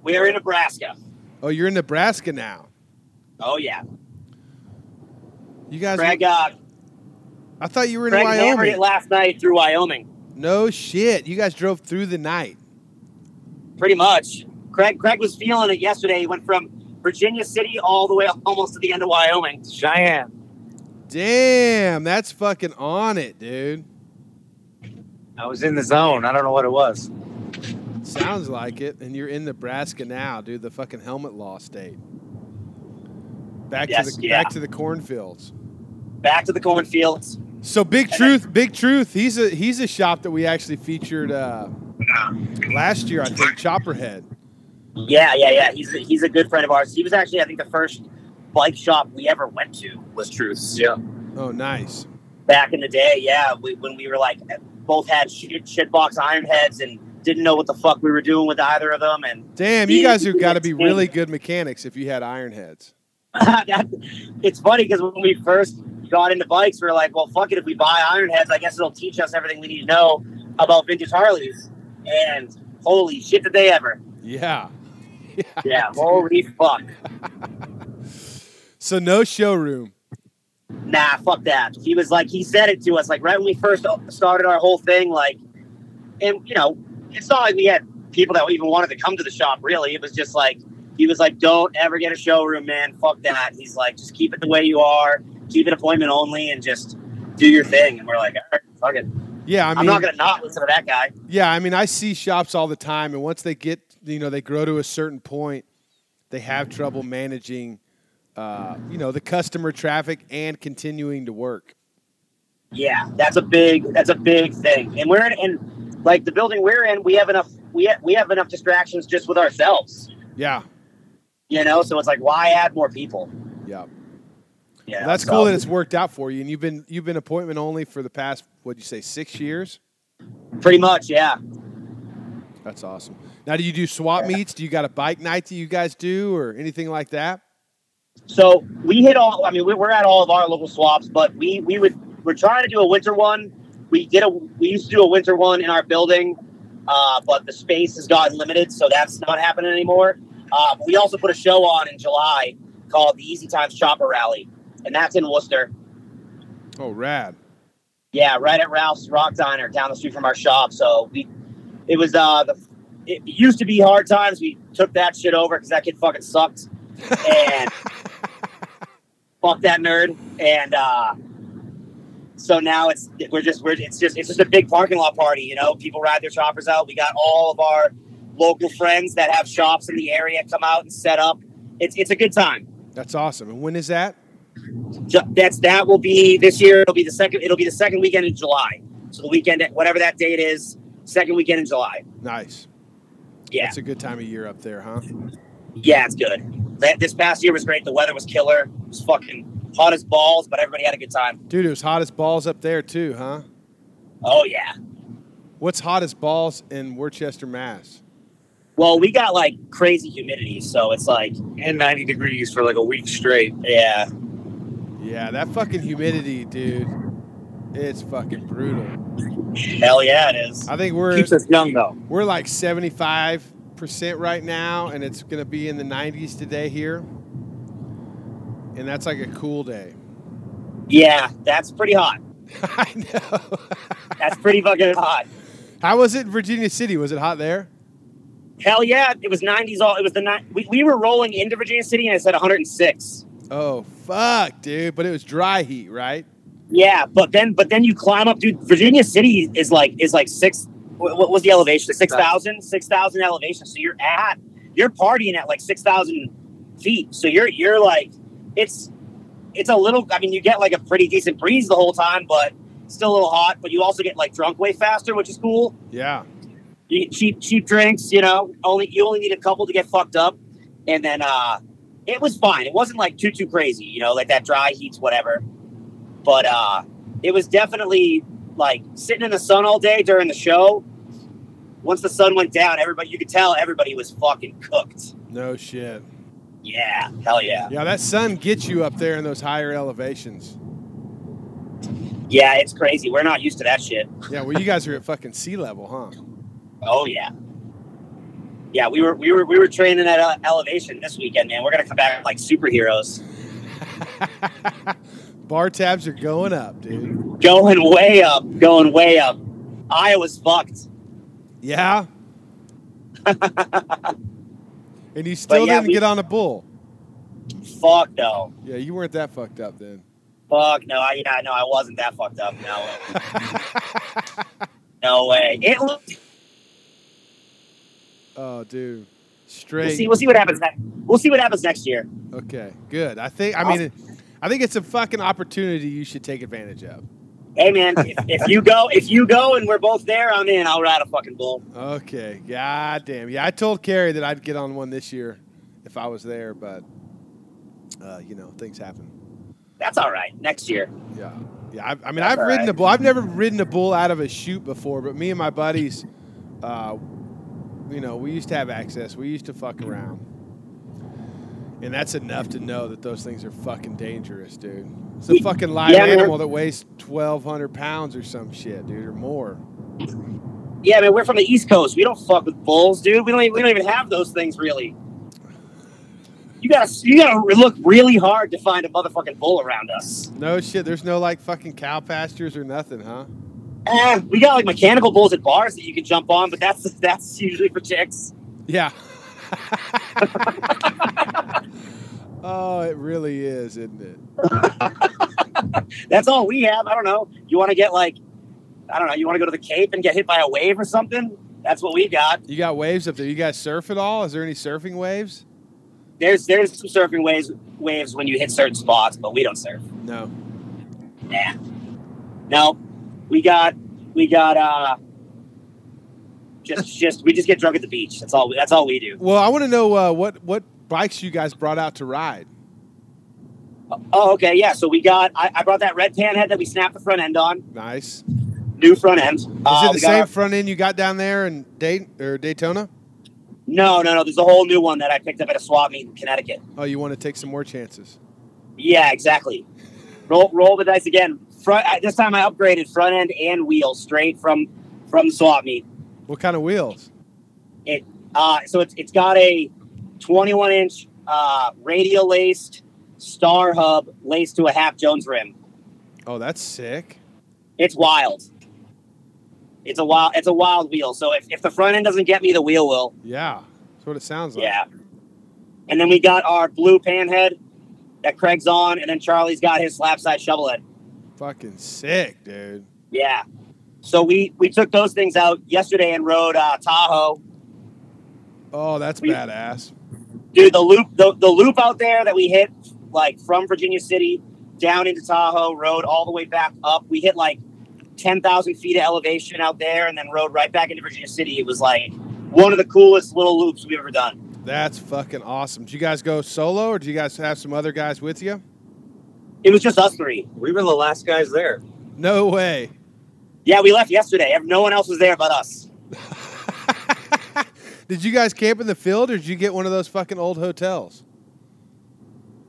We're in Nebraska. Oh, you're in Nebraska now. Oh yeah. You guys Craig. Uh, I thought you were in Craig hammered it last night through Wyoming. No shit. You guys drove through the night. Pretty much. Craig. Craig was feeling it yesterday. He went from Virginia City all the way up almost to the end of Wyoming. Cheyenne. Damn, that's fucking on it, dude. I was in the zone. I don't know what it was. Sounds like it. And you're in Nebraska now, dude. The fucking helmet law state. Back Yes, to the yeah. back to the cornfields. Back to the cornfields. So big truth, big truth. He's a he's a shop that we actually featured uh, last year. I think Chopperhead. Yeah, yeah, yeah. He's a, he's a good friend of ours. He was actually, I think, the first bike shop we ever went to was Truth's. Yeah. Oh, nice. Back in the day, yeah, we, when we were like both had shit, shitbox iron heads and didn't know what the fuck we were doing with either of them, and Damn, you Yeah, guys have got to be really good mechanics if you had iron heads. *laughs* that, it's funny because when we first got into bikes, we were like, well, fuck it. If we buy iron heads, I guess it'll teach us everything we need to know about vintage Harleys. And holy shit, did they ever? Yeah. Yeah, holy fuck. So no showroom. Nah, fuck that. He was like, he said it to us, like right when we first started our whole thing, like, and you know, it's not like we had people that even wanted to come to the shop, really. It was just like, he was like, don't ever get a showroom, man. Fuck that. He's like, just keep it the way you are, keep it appointment only, and just do your thing. And we're like, all right, fuck it. Yeah, I mean, I'm not gonna not listen to that guy. yeah, I mean, I see shops all the time, and once they get, you know, they grow to a certain point, they have trouble managing, uh, you know, the customer traffic and continuing to work. Yeah, that's a big that's a big thing. And we're in and like the building we're in, we have enough we have, we have enough distractions just with ourselves. Yeah, You know, so it's like why add more people? yeah. Yeah, Well, that's so- cool that it's worked out for you, and you've been you've been appointment only for the past what'd you say six years? pretty much, yeah. That's awesome. Now, do you do swap meets? Do you got a bike night that you guys do, or anything like that? So we hit all. I mean, we- we're at all of our local swaps, but we we would we're trying to do a winter one. We did a we used to do a winter one in our building, uh, but the space has gotten limited, so that's not happening anymore. Uh, we also put a show on in July called the Easy Times Chopper Rally, and that's in Worcester. Oh, rad. Yeah, right at Ralph's Rock Diner down the street from our shop. So we, it was uh the, it used to be hard times. We took that shit over because that kid fucking sucked, and *laughs* fuck that nerd. And uh, so now it's we're just we're it's just it's just a big parking lot party. You know, people ride their choppers out. We got all of our local friends that have shops in the area come out and set up. It's it's a good time. That's awesome. And when is that? Ju- That's that will be this year. It'll be the second. It'll be the second weekend in July. So the weekend, whatever that date is, second weekend in July. Nice. Yeah, It's a good time of year up there, huh? yeah, it's good. That, this past year was great. The weather was killer. It was fucking hot as balls, but everybody had a good time. Dude, it was hot as balls up there too, huh? Oh yeah. What's hot as balls in Worcester, Mass? Well, we got like crazy humidity, so it's like, and 90 degrees for like a week straight. yeah, Yeah, that fucking humidity, dude. It's fucking brutal. hell yeah, it is. I think we're Keeps us young though. we're like 75% right now and it's going to be in the 90s today here. And that's like a cool day. Yeah, that's pretty hot. *laughs* I know. *laughs* That's pretty fucking hot. How was it in Virginia City? Was it hot there? Hell yeah, it was 90s all. It was the night. We, we were rolling into Virginia City and it said 106. Oh, fuck, dude. But it was dry heat, right? Yeah, but then but then you climb up, dude. Virginia City is like is like six. What, what was the elevation? Six thousand. Six thousand elevation. So you're at you're partying at like six thousand feet. So you're you're like it's it's a little. I mean, you get like a pretty decent breeze the whole time, but still a little hot. But you also get like drunk way faster, which is cool. Yeah. You get cheap cheap drinks. You know, only you only need a couple to get fucked up, and then uh it was fine. It wasn't like too too crazy. You know, like that dry heats whatever. But uh it was definitely like sitting in the sun all day during the show. Once the sun went down, everybody you could tell everybody was fucking cooked. No shit. Yeah, hell yeah. Yeah, that sun gets you up there in those higher elevations. Yeah, it's crazy. We're not used to that shit. Yeah, well, you guys are at fucking sea level, huh? Oh yeah. Yeah, we were we were we were training at ele- elevation this weekend, man. We're gonna come back like superheroes, *laughs* Bar tabs are going up, dude. going way up, going way up. Iowa's fucked. Yeah. *laughs* and you still yeah, didn't we- get on a bull. Fuck no. Yeah, you weren't that fucked up then. Fuck no. I yeah, no, I wasn't that fucked up. No way. *laughs* No way. It looked. Oh, dude. Straight. We'll see. We'll see what happens next. We'll see what happens next year. Okay, good. I think. I mean, it, I think it's a fucking opportunity you should take advantage of. Hey man, if, if you go, if you go, and we're both there, I'm in. I'll ride a fucking bull. Okay. God damn. Yeah, I told Carrie that I'd get on one this year if I was there, but uh, you know, things happen. That's all right. Next year. Yeah. Yeah. I, I mean, That's I've ridden right. a bull. I've never ridden a bull out of a chute before, but me and my buddies, uh, you know, we used to have access. We used to fuck around. And that's enough to know that those things are fucking dangerous, dude. It's a fucking live yeah, animal that weighs 1,200 pounds or some shit, dude, or more. Yeah, man, we're from the East Coast. We don't fuck with bulls, dude. We don't. Even, we don't even have those things really. You gotta, you gotta look really hard to find a motherfucking bull around us. No shit. There's no like fucking cow pastures or nothing, huh? Eh, we got like mechanical bulls at bars that you can jump on, but that's that's usually for chicks. Yeah. *laughs* *laughs* oh, it really is, isn't it? *laughs* That's all we have. I don't know. You want to get like, I don't know. You want to go to the Cape and get hit by a wave or something? That's what we got. You got waves up there. You guys surf at all? Is there any surfing waves? There's there's some surfing waves waves when you hit certain spots, but we don't surf. No. Nah. No, we got we got uh just just we just get drunk at the beach. That's all. That's all we do. Well, I want to know uh, what what bikes you guys brought out to ride. Oh, okay, yeah. So we got. I, I brought that red pan head that we snapped the front end on. Nice. New front end. Is Is uh, it the same our- front end you got down there in Dayton or Daytona? no, no, no. There's a whole new one that I picked up at a swap meet in Connecticut. Oh, you want to take some more chances? Yeah, exactly. Roll roll the dice again. Front. This time I upgraded front end and wheels straight from from swap meet. What kind of wheels? It uh, so it's it's got a 21 inch uh, radial laced star hub laced to a half Jones rim. Oh, that's sick. It's wild. It's a wild. It's a wild wheel. So if, if the front end doesn't get me, the wheel will. Yeah, that's what it sounds like. Yeah. And then we got our blue pan head that Craig's on, and then Charlie's got his slap side shovel head. Fucking sick, dude. Yeah. So we we took those things out yesterday and rode uh, Tahoe. Oh, that's We- badass. Dude, the loop the, the loop out there that we hit like from Virginia City down into Tahoe, rode all the way back up. We hit like ten thousand feet of elevation out there, and then rode right back into Virginia City. It was like one of the coolest little loops we've ever done. That's fucking awesome. Did you guys go solo, or do you guys have some other guys with you? It was just us three. We were the last guys there. No way. Yeah, we left yesterday. No one else was there but us. *laughs* Did you guys camp in the field, or did you get one of those fucking old hotels?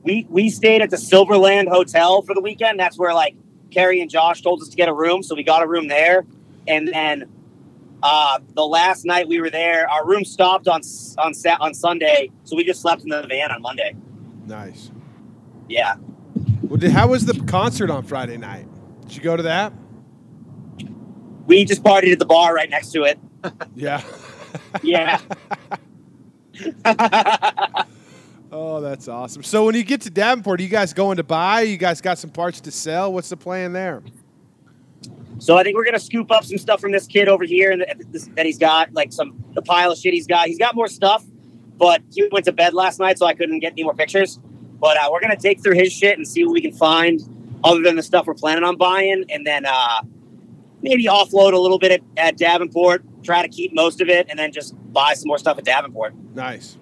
We we stayed at the Silverland Hotel for the weekend. That's where like Carrie and Josh told us to get a room, so we got a room there. And then uh, the last night we were there, our room stopped on on Sat on Sunday, so we just slept in the van on Monday. Nice. Yeah, Well, did, how was the concert on Friday night? Did you go to that? we just partied at the bar right next to it. *laughs* Yeah. Yeah. *laughs* Oh, that's awesome. So when you get to Davenport, are you guys going to buy? You guys got some parts to sell? What's the plan there? So I think we're gonna scoop up some stuff from this kid over here that he's got, like some the pile of shit he's got. He's got more stuff, but he went to bed last night, so I couldn't get any more pictures. But uh, we're gonna take through his shit and see what we can find, other than the stuff we're planning on buying, and then uh, maybe offload a little bit at, at Davenport, try to keep most of it, and then just buy some more stuff at Davenport. Nice.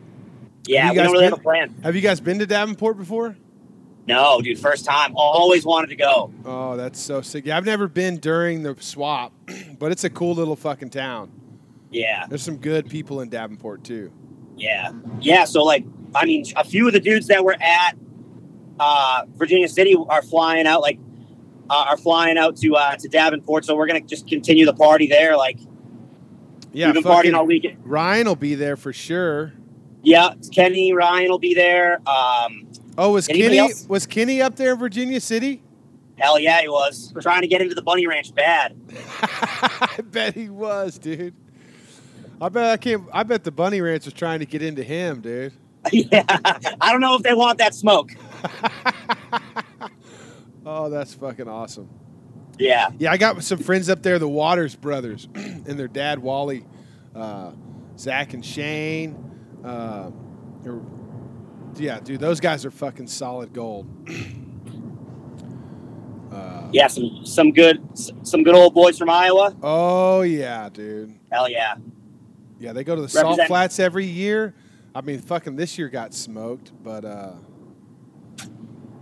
Yeah, we don't really been- have a plan. Have you guys been to Davenport before? No, dude, first time. Always wanted to go. Oh, that's so sick. Yeah, I've never been during the swap, *clears throat* but it's a cool little fucking town. Yeah. There's some good people in Davenport too. Yeah. Yeah. So, like, I mean, a few of the dudes that were at uh, Virginia City are flying out, like, uh, are flying out to uh, to Davenport. So we're gonna just continue the party there. Like, Yeah, we've been partying all weekend. Ryan will be there for sure. Yeah, Kenny Ryan will be there. Um, Oh, was Kenny else? was Kenny up there in Virginia City? hell yeah, he was trying to get into the Bunny Ranch bad. *laughs* I bet he was, dude. I bet I can't. I bet the Bunny Ranch was trying to get into him, dude. *laughs* yeah, I don't know if they want that smoke. *laughs* Oh, that's fucking awesome. Yeah, Yeah, I got some friends up there, the Waters brothers, *clears throat* and their dad Wally, uh, Zach and Shane. Uh, yeah, dude, those guys are fucking solid gold. *clears throat* uh, yeah, some some good some good old boys from Iowa. oh yeah, dude. Hell yeah. Yeah, they go to the Salt Flats every year. I mean, fucking this year got smoked, but uh,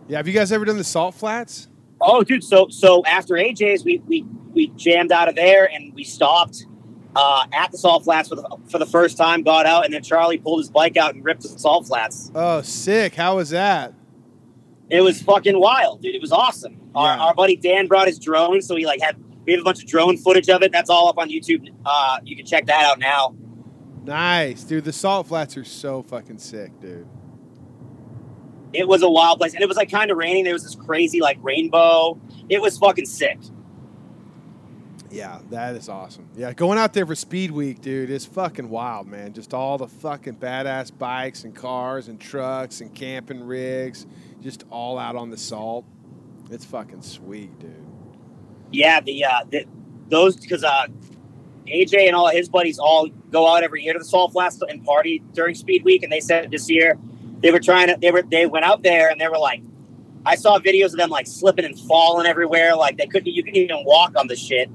yeah. Have you guys ever done the Salt Flats? Oh, dude. So so after AJ's, we we we jammed out of there and we stopped uh, at the Salt Flats for the for the first time. Got out and then Charlie pulled his bike out and ripped the Salt Flats. Oh, sick! How was that? It was fucking wild, dude. It was awesome. Our, our buddy Dan brought his drone, so he like had we have a bunch of drone footage of it. That's all up on YouTube. Uh, you can check that out now. Nice, dude. The Salt Flats are so fucking sick, dude. It was a wild place, and it was like kind of raining. There was this crazy like rainbow. It was fucking sick. Yeah, that is awesome. Yeah, going out there for Speed Week, dude, is fucking wild, man. Just all the fucking badass bikes and cars and trucks and camping rigs, just all out on the salt. It's fucking sweet, dude. Yeah, the uh, the, those because uh, AJ and all his buddies all go out every year to the Salt Flats and party during Speed Week, and they said this year they were trying to they were they went out there and they were like, I saw videos of them like slipping and falling everywhere, like they couldn't you couldn't even walk on the shit.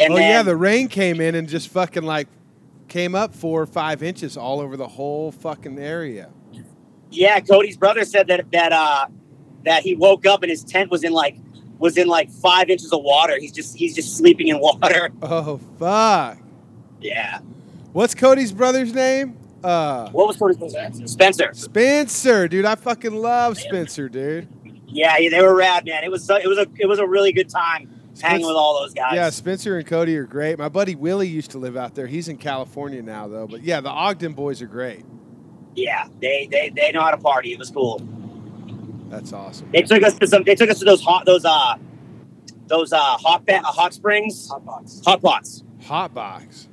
And oh then, yeah, the rain came in and just fucking like came up four or five inches all over the whole fucking area. yeah, Cody's brother said that that uh that he woke up and his tent was in like was in like five inches of water. He's just he's just sleeping in water. *laughs* Oh fuck! Yeah. What's Cody's brother's name? Uh, What was Cody's brother? Spencer. Spencer, dude. I fucking love Spencer, dude. Yeah, yeah, they were rad, man. It was it was a it was a really good time hanging with all those guys. Yeah, Spencer and Cody are great. My buddy Willie used to live out there. He's in California now, though. But yeah, the Ogden boys are great. yeah, they they they know how to party. It was cool. That's awesome. They took us to some. They took us to those hot those uh those uh hot ba- uh, hot springs hot pots hot pots. Hot box.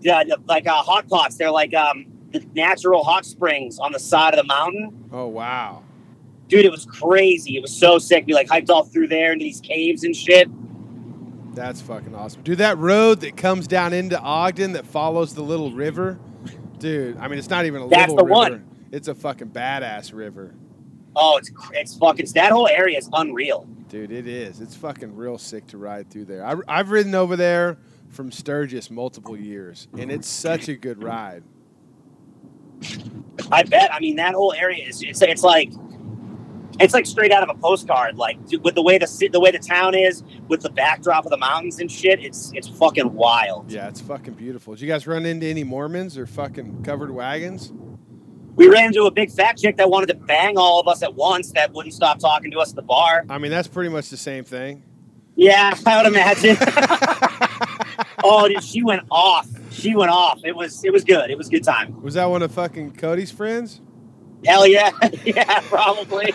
Yeah, like uh, hot pots. They're like um the natural hot springs on the side of the mountain. Oh wow. Dude, it was crazy. It was so sick. We like hiked all through there into these caves and shit. That's fucking awesome. Dude, that road that comes down into Ogden that follows the little river, dude. I mean, it's not even a That's little the river. one. It's a fucking badass river. Oh, it's it's fucking that whole area is unreal. Dude, it is. It's fucking real sick to ride through there. I, I've ridden over there from Sturgis multiple years, and it's such a good ride. I bet. I mean, that whole area is it's it's like it's like straight out of a postcard. Like with the way the the way the town is, with the backdrop of the mountains and shit. It's it's fucking wild. Yeah, it's fucking beautiful. Did you guys run into any Mormons or fucking covered wagons? We ran into a big fat chick that wanted to bang all of us at once. That wouldn't stop talking to us at the bar. I mean, that's pretty much the same thing. Yeah, *laughs* I would imagine. *laughs* oh, dude, she went off. She went off. It was it was good. It was a good time. Was that one of fucking Cody's friends? Hell yeah, *laughs* yeah, probably.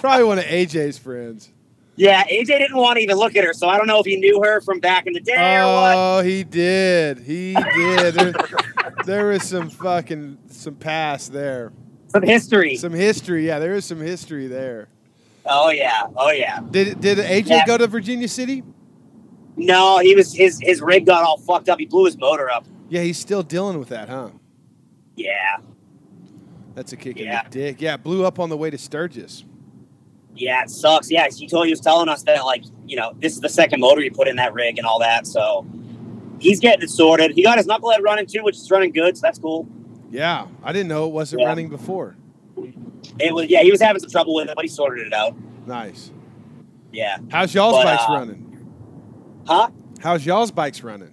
Probably one of AJ's friends. Yeah, AJ didn't want to even look at her, so I don't know if he knew her from back in the day or what. Oh, he did. He *laughs* did. There, there was some fucking some past there. Some history. Some history. Yeah, there is some history there. Oh yeah, oh yeah. Did did AJ Yeah. go to Virginia City? No, he was his his rig got all fucked up. He blew his motor up. Yeah, he's still dealing with that, huh? Yeah, That's a kick Yeah. in the dick. Yeah, blew up on the way to Sturgis. Yeah, it sucks. Yeah, he told he was telling us that like you know this is the second motor he put in that rig and all that. So he's getting it sorted. He got his knucklehead running too, which is running good. So that's cool. Yeah, I didn't know it wasn't Yeah. running before. It was yeah, he was having some trouble with it, but he sorted it out. Nice. Yeah, How's y'all's But, bikes uh, running? huh? How's y'all's bikes running?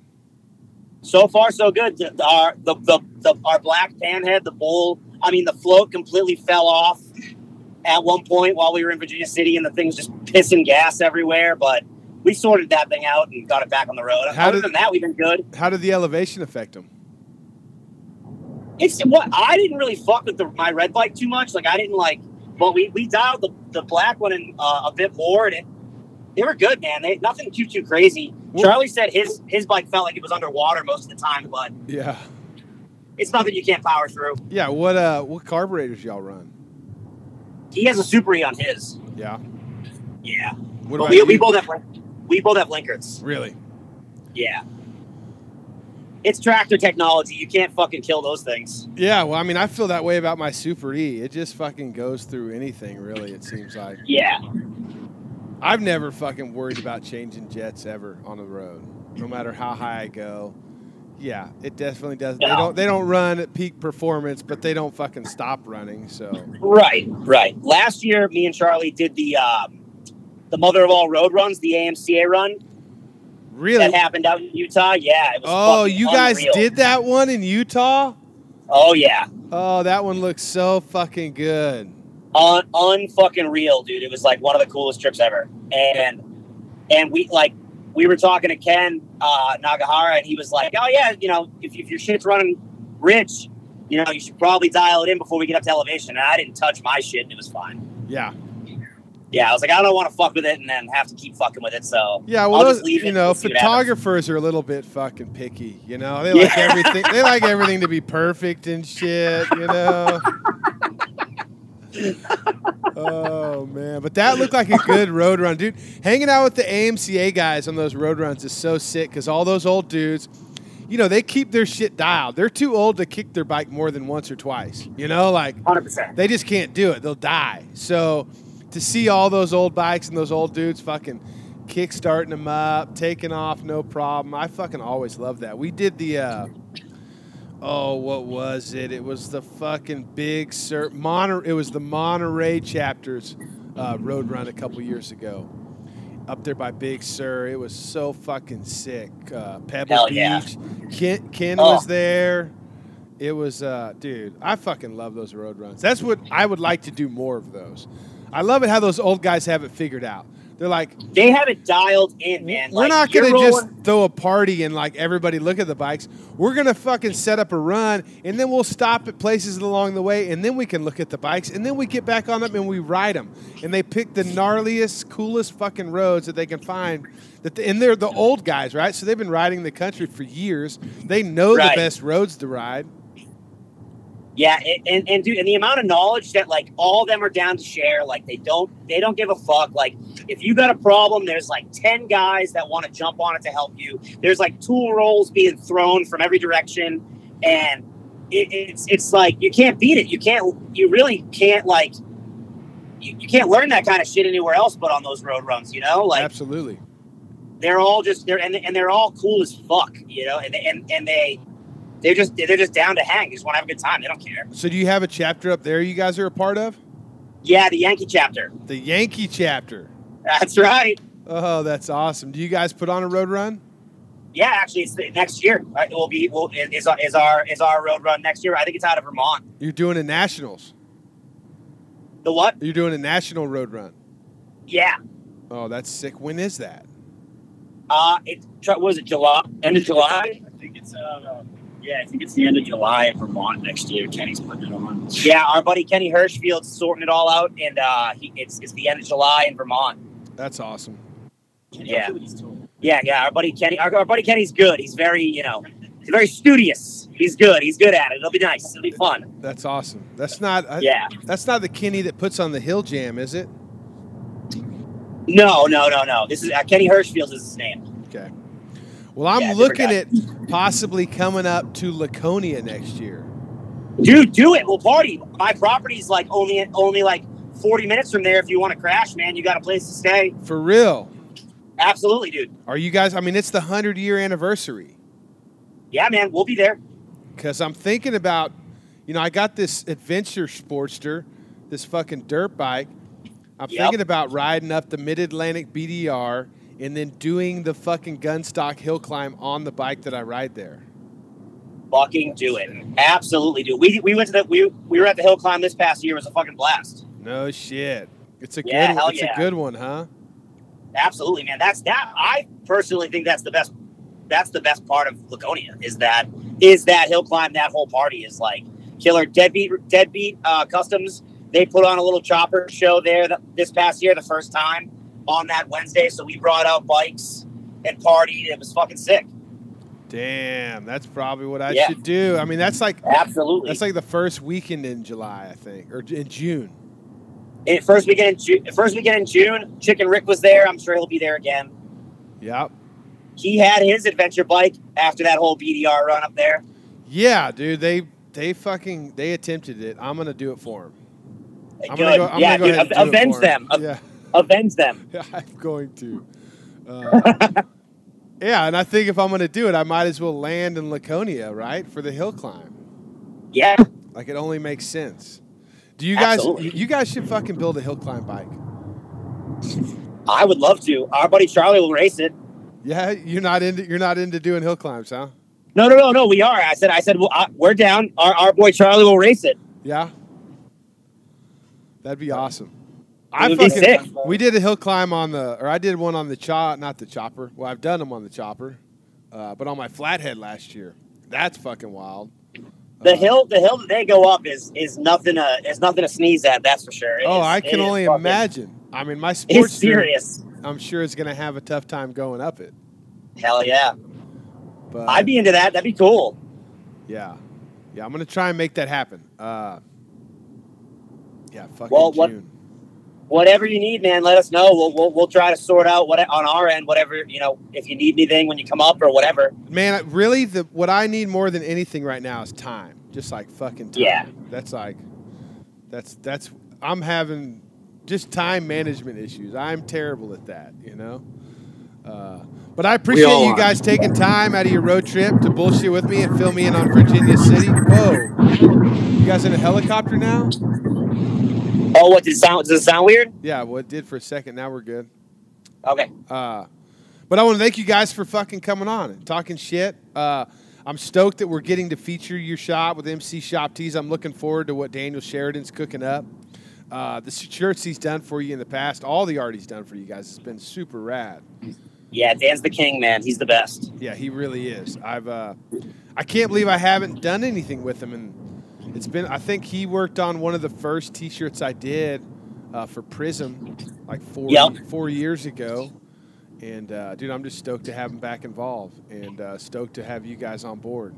So far, so good. Our the, the, the our black panhead, the bull. I mean, the float completely fell off at one point while we were in Virginia City, and the thing's just pissing gas everywhere. But we sorted that thing out and got it back on the road. How Other did- than that, we've been good. How did the elevation affect them? It's what I didn't really fuck with the, my red bike too much. Like I didn't like, but we we dialed the, the black one in uh, a bit more, and it, they were good, man. They nothing too too crazy. Well- Charlie said his his bike felt like it was underwater most of the time, but Yeah. it's nothing you can't power through. Yeah. What uh what carburetors y'all run? He has a Super E on his. Yeah. Yeah, What but we, you? we both have we both have Linkerts. really? Yeah, it's tractor technology. You can't fucking kill those things. Yeah. Well, I mean, I feel that way about my Super E. It just fucking goes through anything. Really, it seems like. Yeah, I've never fucking worried about changing jets ever on the road, no matter how high I go. Yeah, it definitely does. They don't. They don't run at peak performance, but they don't fucking stop running. So right, right. Last year, me and Charlie did the um, the mother of all road runs, the AMCA run really. that happened out in Utah. Yeah, it was. Oh, you guys unreal. did that one in Utah? Oh yeah, Oh, that one looks so fucking good. un unfucking real, dude. It was like one of the coolest trips ever. And and we like we were talking to Ken uh, Nagahara, and he was like, "Oh yeah, you know, if, if your shit's running rich, you know, you should probably dial it in before we get up to elevation." And I didn't touch my shit, and it was fine. Yeah. Yeah, I was like, I don't want to fuck with it, and then have to keep fucking with it. So Yeah, well, those, you know, see what happens. photographers are a little bit fucking picky. You know, they like Yeah. everything. They like everything to be perfect and shit. You know. *laughs* *laughs* oh man, but that looked like a good road run, dude. Hanging out with the AMCA guys on those road runs is so sick because all those old dudes, you know, they keep their shit dialed. They're too old to kick their bike more than once or twice. You know, like hundred percent. they just can't do it. They'll die. So to see all those old bikes and those old dudes fucking kick starting them up, taking off, no problem. I fucking always love that. We did the uh oh, what was it? It was the fucking big Sur Moner it was the Monterey chapters uh, road run a couple years ago. Up there by Big Sur. It was so fucking sick. Uh, Pebble Hell Beach. yeah. Ken, Ken Oh. was there. It was, uh, dude, I fucking love those road runs. That's what I would like to do more of those. I love it how those old guys have it figured out. They're like, They have it dialed in, man. we're Like, not going to just throw a party and like everybody look at the bikes. We're going to fucking set up a run and then we'll stop at places along the way and then we can look at the bikes and then we get back on them and we ride them. And they pick the gnarliest, coolest fucking roads that they can find. That and they're the old guys, right? So they've been riding the country for years. They know Right. the best roads to ride. Yeah, and, and and dude, and the amount of knowledge that like all of them are down to share, like they don't they don't give a fuck. Like if you got a problem, there's like ten guys that want to jump on it to help you. There's like tool rolls being thrown from every direction, and it, it's it's like you can't beat it. You can't you really can't like you, you can't learn that kind of shit anywhere else but on those road runs. You know, like Absolutely. they're all just they're and, and they're all cool as fuck. You know, and and and they they're just they're just down to hang. They just want to have a good time. They don't care. So do you have a chapter up there you guys are a part of? Yeah, the Yankee chapter. The Yankee chapter. That's right. Oh, that's awesome. Do you guys put on a road run? Yeah, actually, it's the, next year. Uh, It will be. Will, is, is our is our road run next year? I think it's out of Vermont. You're doing a nationals. The what? You're doing a national road run. Yeah. Oh, that's sick. When is that? Uh, it was it July? End of July? I think it's uh, yeah, I think it's the end of July in Vermont next year. Kenny's putting it on. Yeah, our buddy Kenny Hirschfield's sorting it all out, and uh, he, it's it's the end of July in Vermont. That's awesome. Kenny, Yeah. I'll see what he's doing. Yeah, yeah. Our buddy Kenny, our, our buddy Kenny's good. He's very, you know, he's very studious. He's good. He's good at it. It'll be nice. It'll be fun. That's awesome. That's not. I- Yeah. That's not the Kenny that puts on the Hill Jam, is it? No, no, no, no. This is uh, Kenny Hirschfield is his name. Well, I'm Yeah, looking at possibly coming up to Laconia next year. Dude, do it. We'll party. My property's like only only like forty minutes from there. If you want to crash, man, you got a place to stay. For real. Absolutely, dude. Are you guys? I mean, it's the hundred year anniversary. Yeah, man, we'll be there. Because I'm thinking about, you know, I got this adventure Sportster, this fucking dirt bike. I'm Yep. thinking about riding up the Mid Atlantic BDR and then doing the fucking gunstock hill climb on the bike that I ride there. Fucking do it. Absolutely do. We we went to the we we were at the hill climb this past year. It was a fucking blast. No shit. It's a Yeah, good hell one. It's yeah. a good one, huh? Absolutely, man. That's that. I personally think that's the best. That's the best part of Laconia is that is that hill climb. That whole party is like killer. Deadbeat Deadbeat uh, Customs. They put on a little chopper show there th- this past year, the first time on that Wednesday. So we brought out bikes and partied. It was fucking sick. Damn, that's probably what I Yeah. should do. I mean, that's like Absolutely. that's like the first weekend in July, I think, or in June. Eh, first weekend in June. First weekend in June. Chicken Rick was there. I'm sure he'll be there again. Yep. He had his adventure bike after that whole BDR run up there. Yeah, dude. They they fucking they attempted it. I'm gonna do it for them. I'm Good. gonna go. I'm yeah, gonna go dude, ahead and do it avenge them. Yeah. *laughs* Avenge them. *laughs* Yeah, I'm going to. Uh, *laughs* yeah, and I think if I'm going to do it, I might as well land in Laconia, right, for the hill climb. Yeah. Like it only makes sense. Do you guys? Absolutely. You guys should fucking build a hill climb bike. I would love to. Our buddy Charlie will race it. Yeah, you're not into you're not into doing hill climbs, huh? No, no, no, no. We are. I said. I said. Well, I, we're down. Our, our boy Charlie will race it. Yeah, that'd be awesome. I would fucking sick. we did a hill climb on the or I did one on the chop, not the chopper. Well, I've done them on the chopper, uh, but on my flathead last year. That's fucking wild. The Uh, hill, the hill that they go up is is nothing. To, is nothing to sneeze at. That's for sure. It Oh, is- I can only fucking- imagine. I mean, my It's sports serious. I'm sure is going to have a tough time going up it. Hell yeah. But I'd be into that. That'd be cool. yeah, yeah. I'm going to try and make that happen. Uh, yeah, fucking Well, what- June. Whatever you need, man, let us know. We'll we'll, we'll try to sort out what on our end. Whatever you know, if you need anything when you come up or whatever. Man, really, the what I need more than anything right now is time. Just like fucking time. Yeah. That's like, that's that's. I'm having just time management issues. I'm terrible at that. You know. Uh, but I appreciate you are. guys taking time out of your road trip to bullshit with me and fill me in on Virginia City. Whoa, you guys in a helicopter now? Oh, what did it sound? Does it sound weird? Yeah, well, it did for a second. Now we're good. Okay. Uh, but I want to thank you guys for fucking coming on and talking shit. Uh, I'm stoked that we're getting to feature your shop with MC Shop Tees. I'm looking forward to what Daniel Sheridan's cooking up. Uh, the shirts he's done for you in the past, all the art he's done for you guys, has been super rad. Yeah, Dan's the king, man. He's the best. Yeah, he really is. I've uh, I can't believe I haven't done anything with him, and it's been. I think he worked on one of the first T-shirts I did uh, for Prism, like four Yep. four years ago. And uh, dude, I'm just stoked to have him back involved, and uh, stoked to have you guys on board.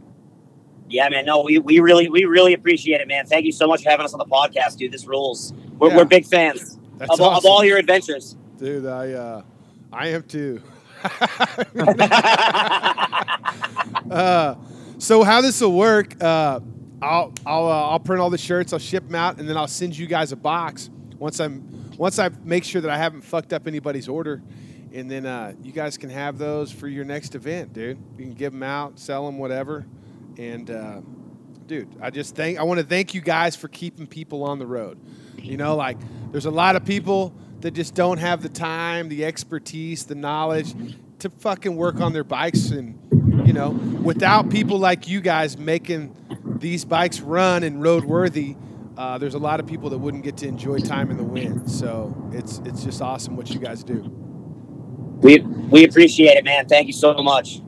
Yeah, man. No, we, we really we really appreciate it, man. Thank you so much for having us on the podcast, dude. This rules. We're, Yeah. we're big fans of, all- of all your adventures. dude. I uh, I am too. *laughs* *laughs* uh, so how this will work? Uh, I'll I'll uh, I'll print all the shirts. I'll ship them out, and then I'll send you guys a box once I'm once I make sure that I haven't fucked up anybody's order, and then uh, you guys can have those for your next event, dude. You can give them out, sell them, whatever. And uh, dude, I just thank I want to thank you guys for keeping people on the road. You know, like there's a lot of people that just don't have the time, the expertise, the knowledge to fucking work on their bikes and you know, without people like you guys making these bikes run and roadworthy, uh, there's a lot of people that wouldn't get to enjoy time in the wind. So it's it's just awesome what you guys do. We we appreciate it, man. Thank you so much.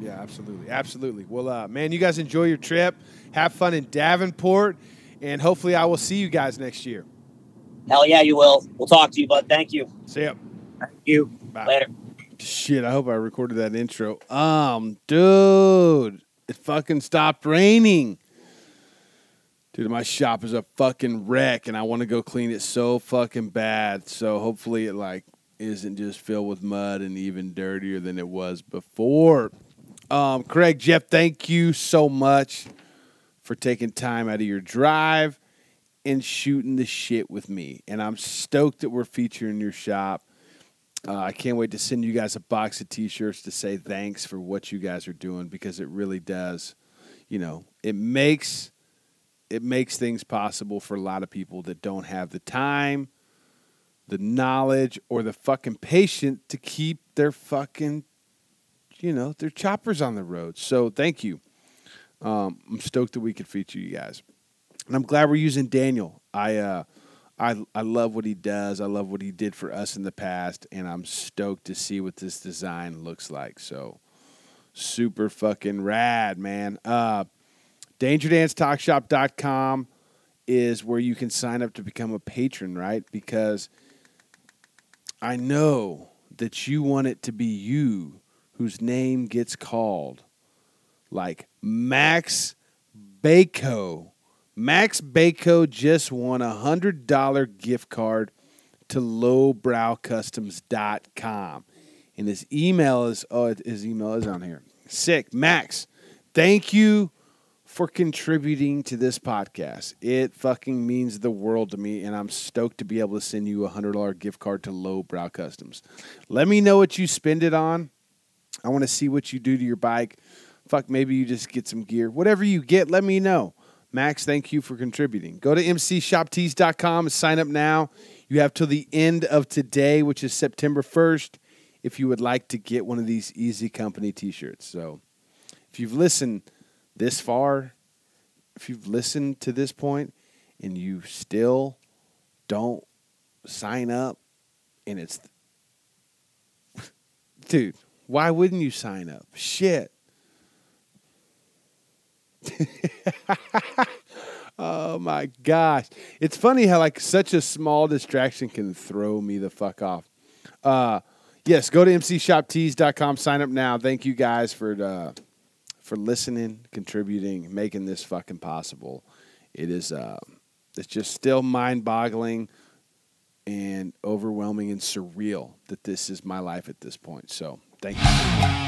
Yeah, absolutely, absolutely. Well, uh, man, you guys enjoy your trip. Have fun in Davenport, and hopefully, I will see you guys next year. Hell yeah, you will. We'll talk to you, bud. Thank you. See ya. Thank you. Bye. Later. Shit, I hope I recorded that intro. Um, dude, it fucking stopped raining. Dude, my shop is a fucking wreck and I want to go clean it so fucking bad. So hopefully it like isn't just filled with mud and even dirtier than it was before. Um, Craig, Jeff, thank you so much for taking time out of your drive and shooting the shit with me. And I'm stoked that we're featuring your shop. Uh, I can't wait to send you guys a box of T-shirts to say thanks for what you guys are doing because it really does. You know, it makes it makes things possible for a lot of people that don't have the time, the knowledge, or the fucking patience to keep their fucking, you know, their choppers on the road. So thank you. Um, I'm stoked that we could feature you guys, and I'm glad we're using Daniel. I uh, I I love what he does. I love what he did for us in the past, and I'm stoked to see what this design looks like. So super fucking rad, man. Uh DangerDansTalkShop.com is where you can sign up to become a patron, right? Because I know that you want it to be you whose name gets called. Like Max Bako. Max Bako just won a $100 gift card to lowbrowcustoms.com. And his email is, oh, his email is on here. Sick. Max, thank you for contributing to this podcast. It fucking means the world to me, and I'm stoked to be able to send you a $100 gift card to Lowbrow Customs. Let me know what you spend it on. I want to see what you do to your bike. Fuck, maybe you just get some gear. Whatever you get, let me know. Max, thank you for contributing. Go to mcshoptees.com and sign up now. You have till the end of today, which is September 1st, if you would like to get one of these Easy Company t shirts. So if you've listened this far, if you've listened to this point and you still don't sign up, and it's, *laughs* dude, why wouldn't you sign up? Shit. *laughs* oh my gosh. It's funny how like such a small distraction can throw me the fuck off. Uh yes, go to mcshoptees.com, sign up now. Thank you guys for uh for listening, contributing, making this fucking possible. It is uh it's just still mind-boggling and overwhelming and surreal that this is my life at this point. So, thank you.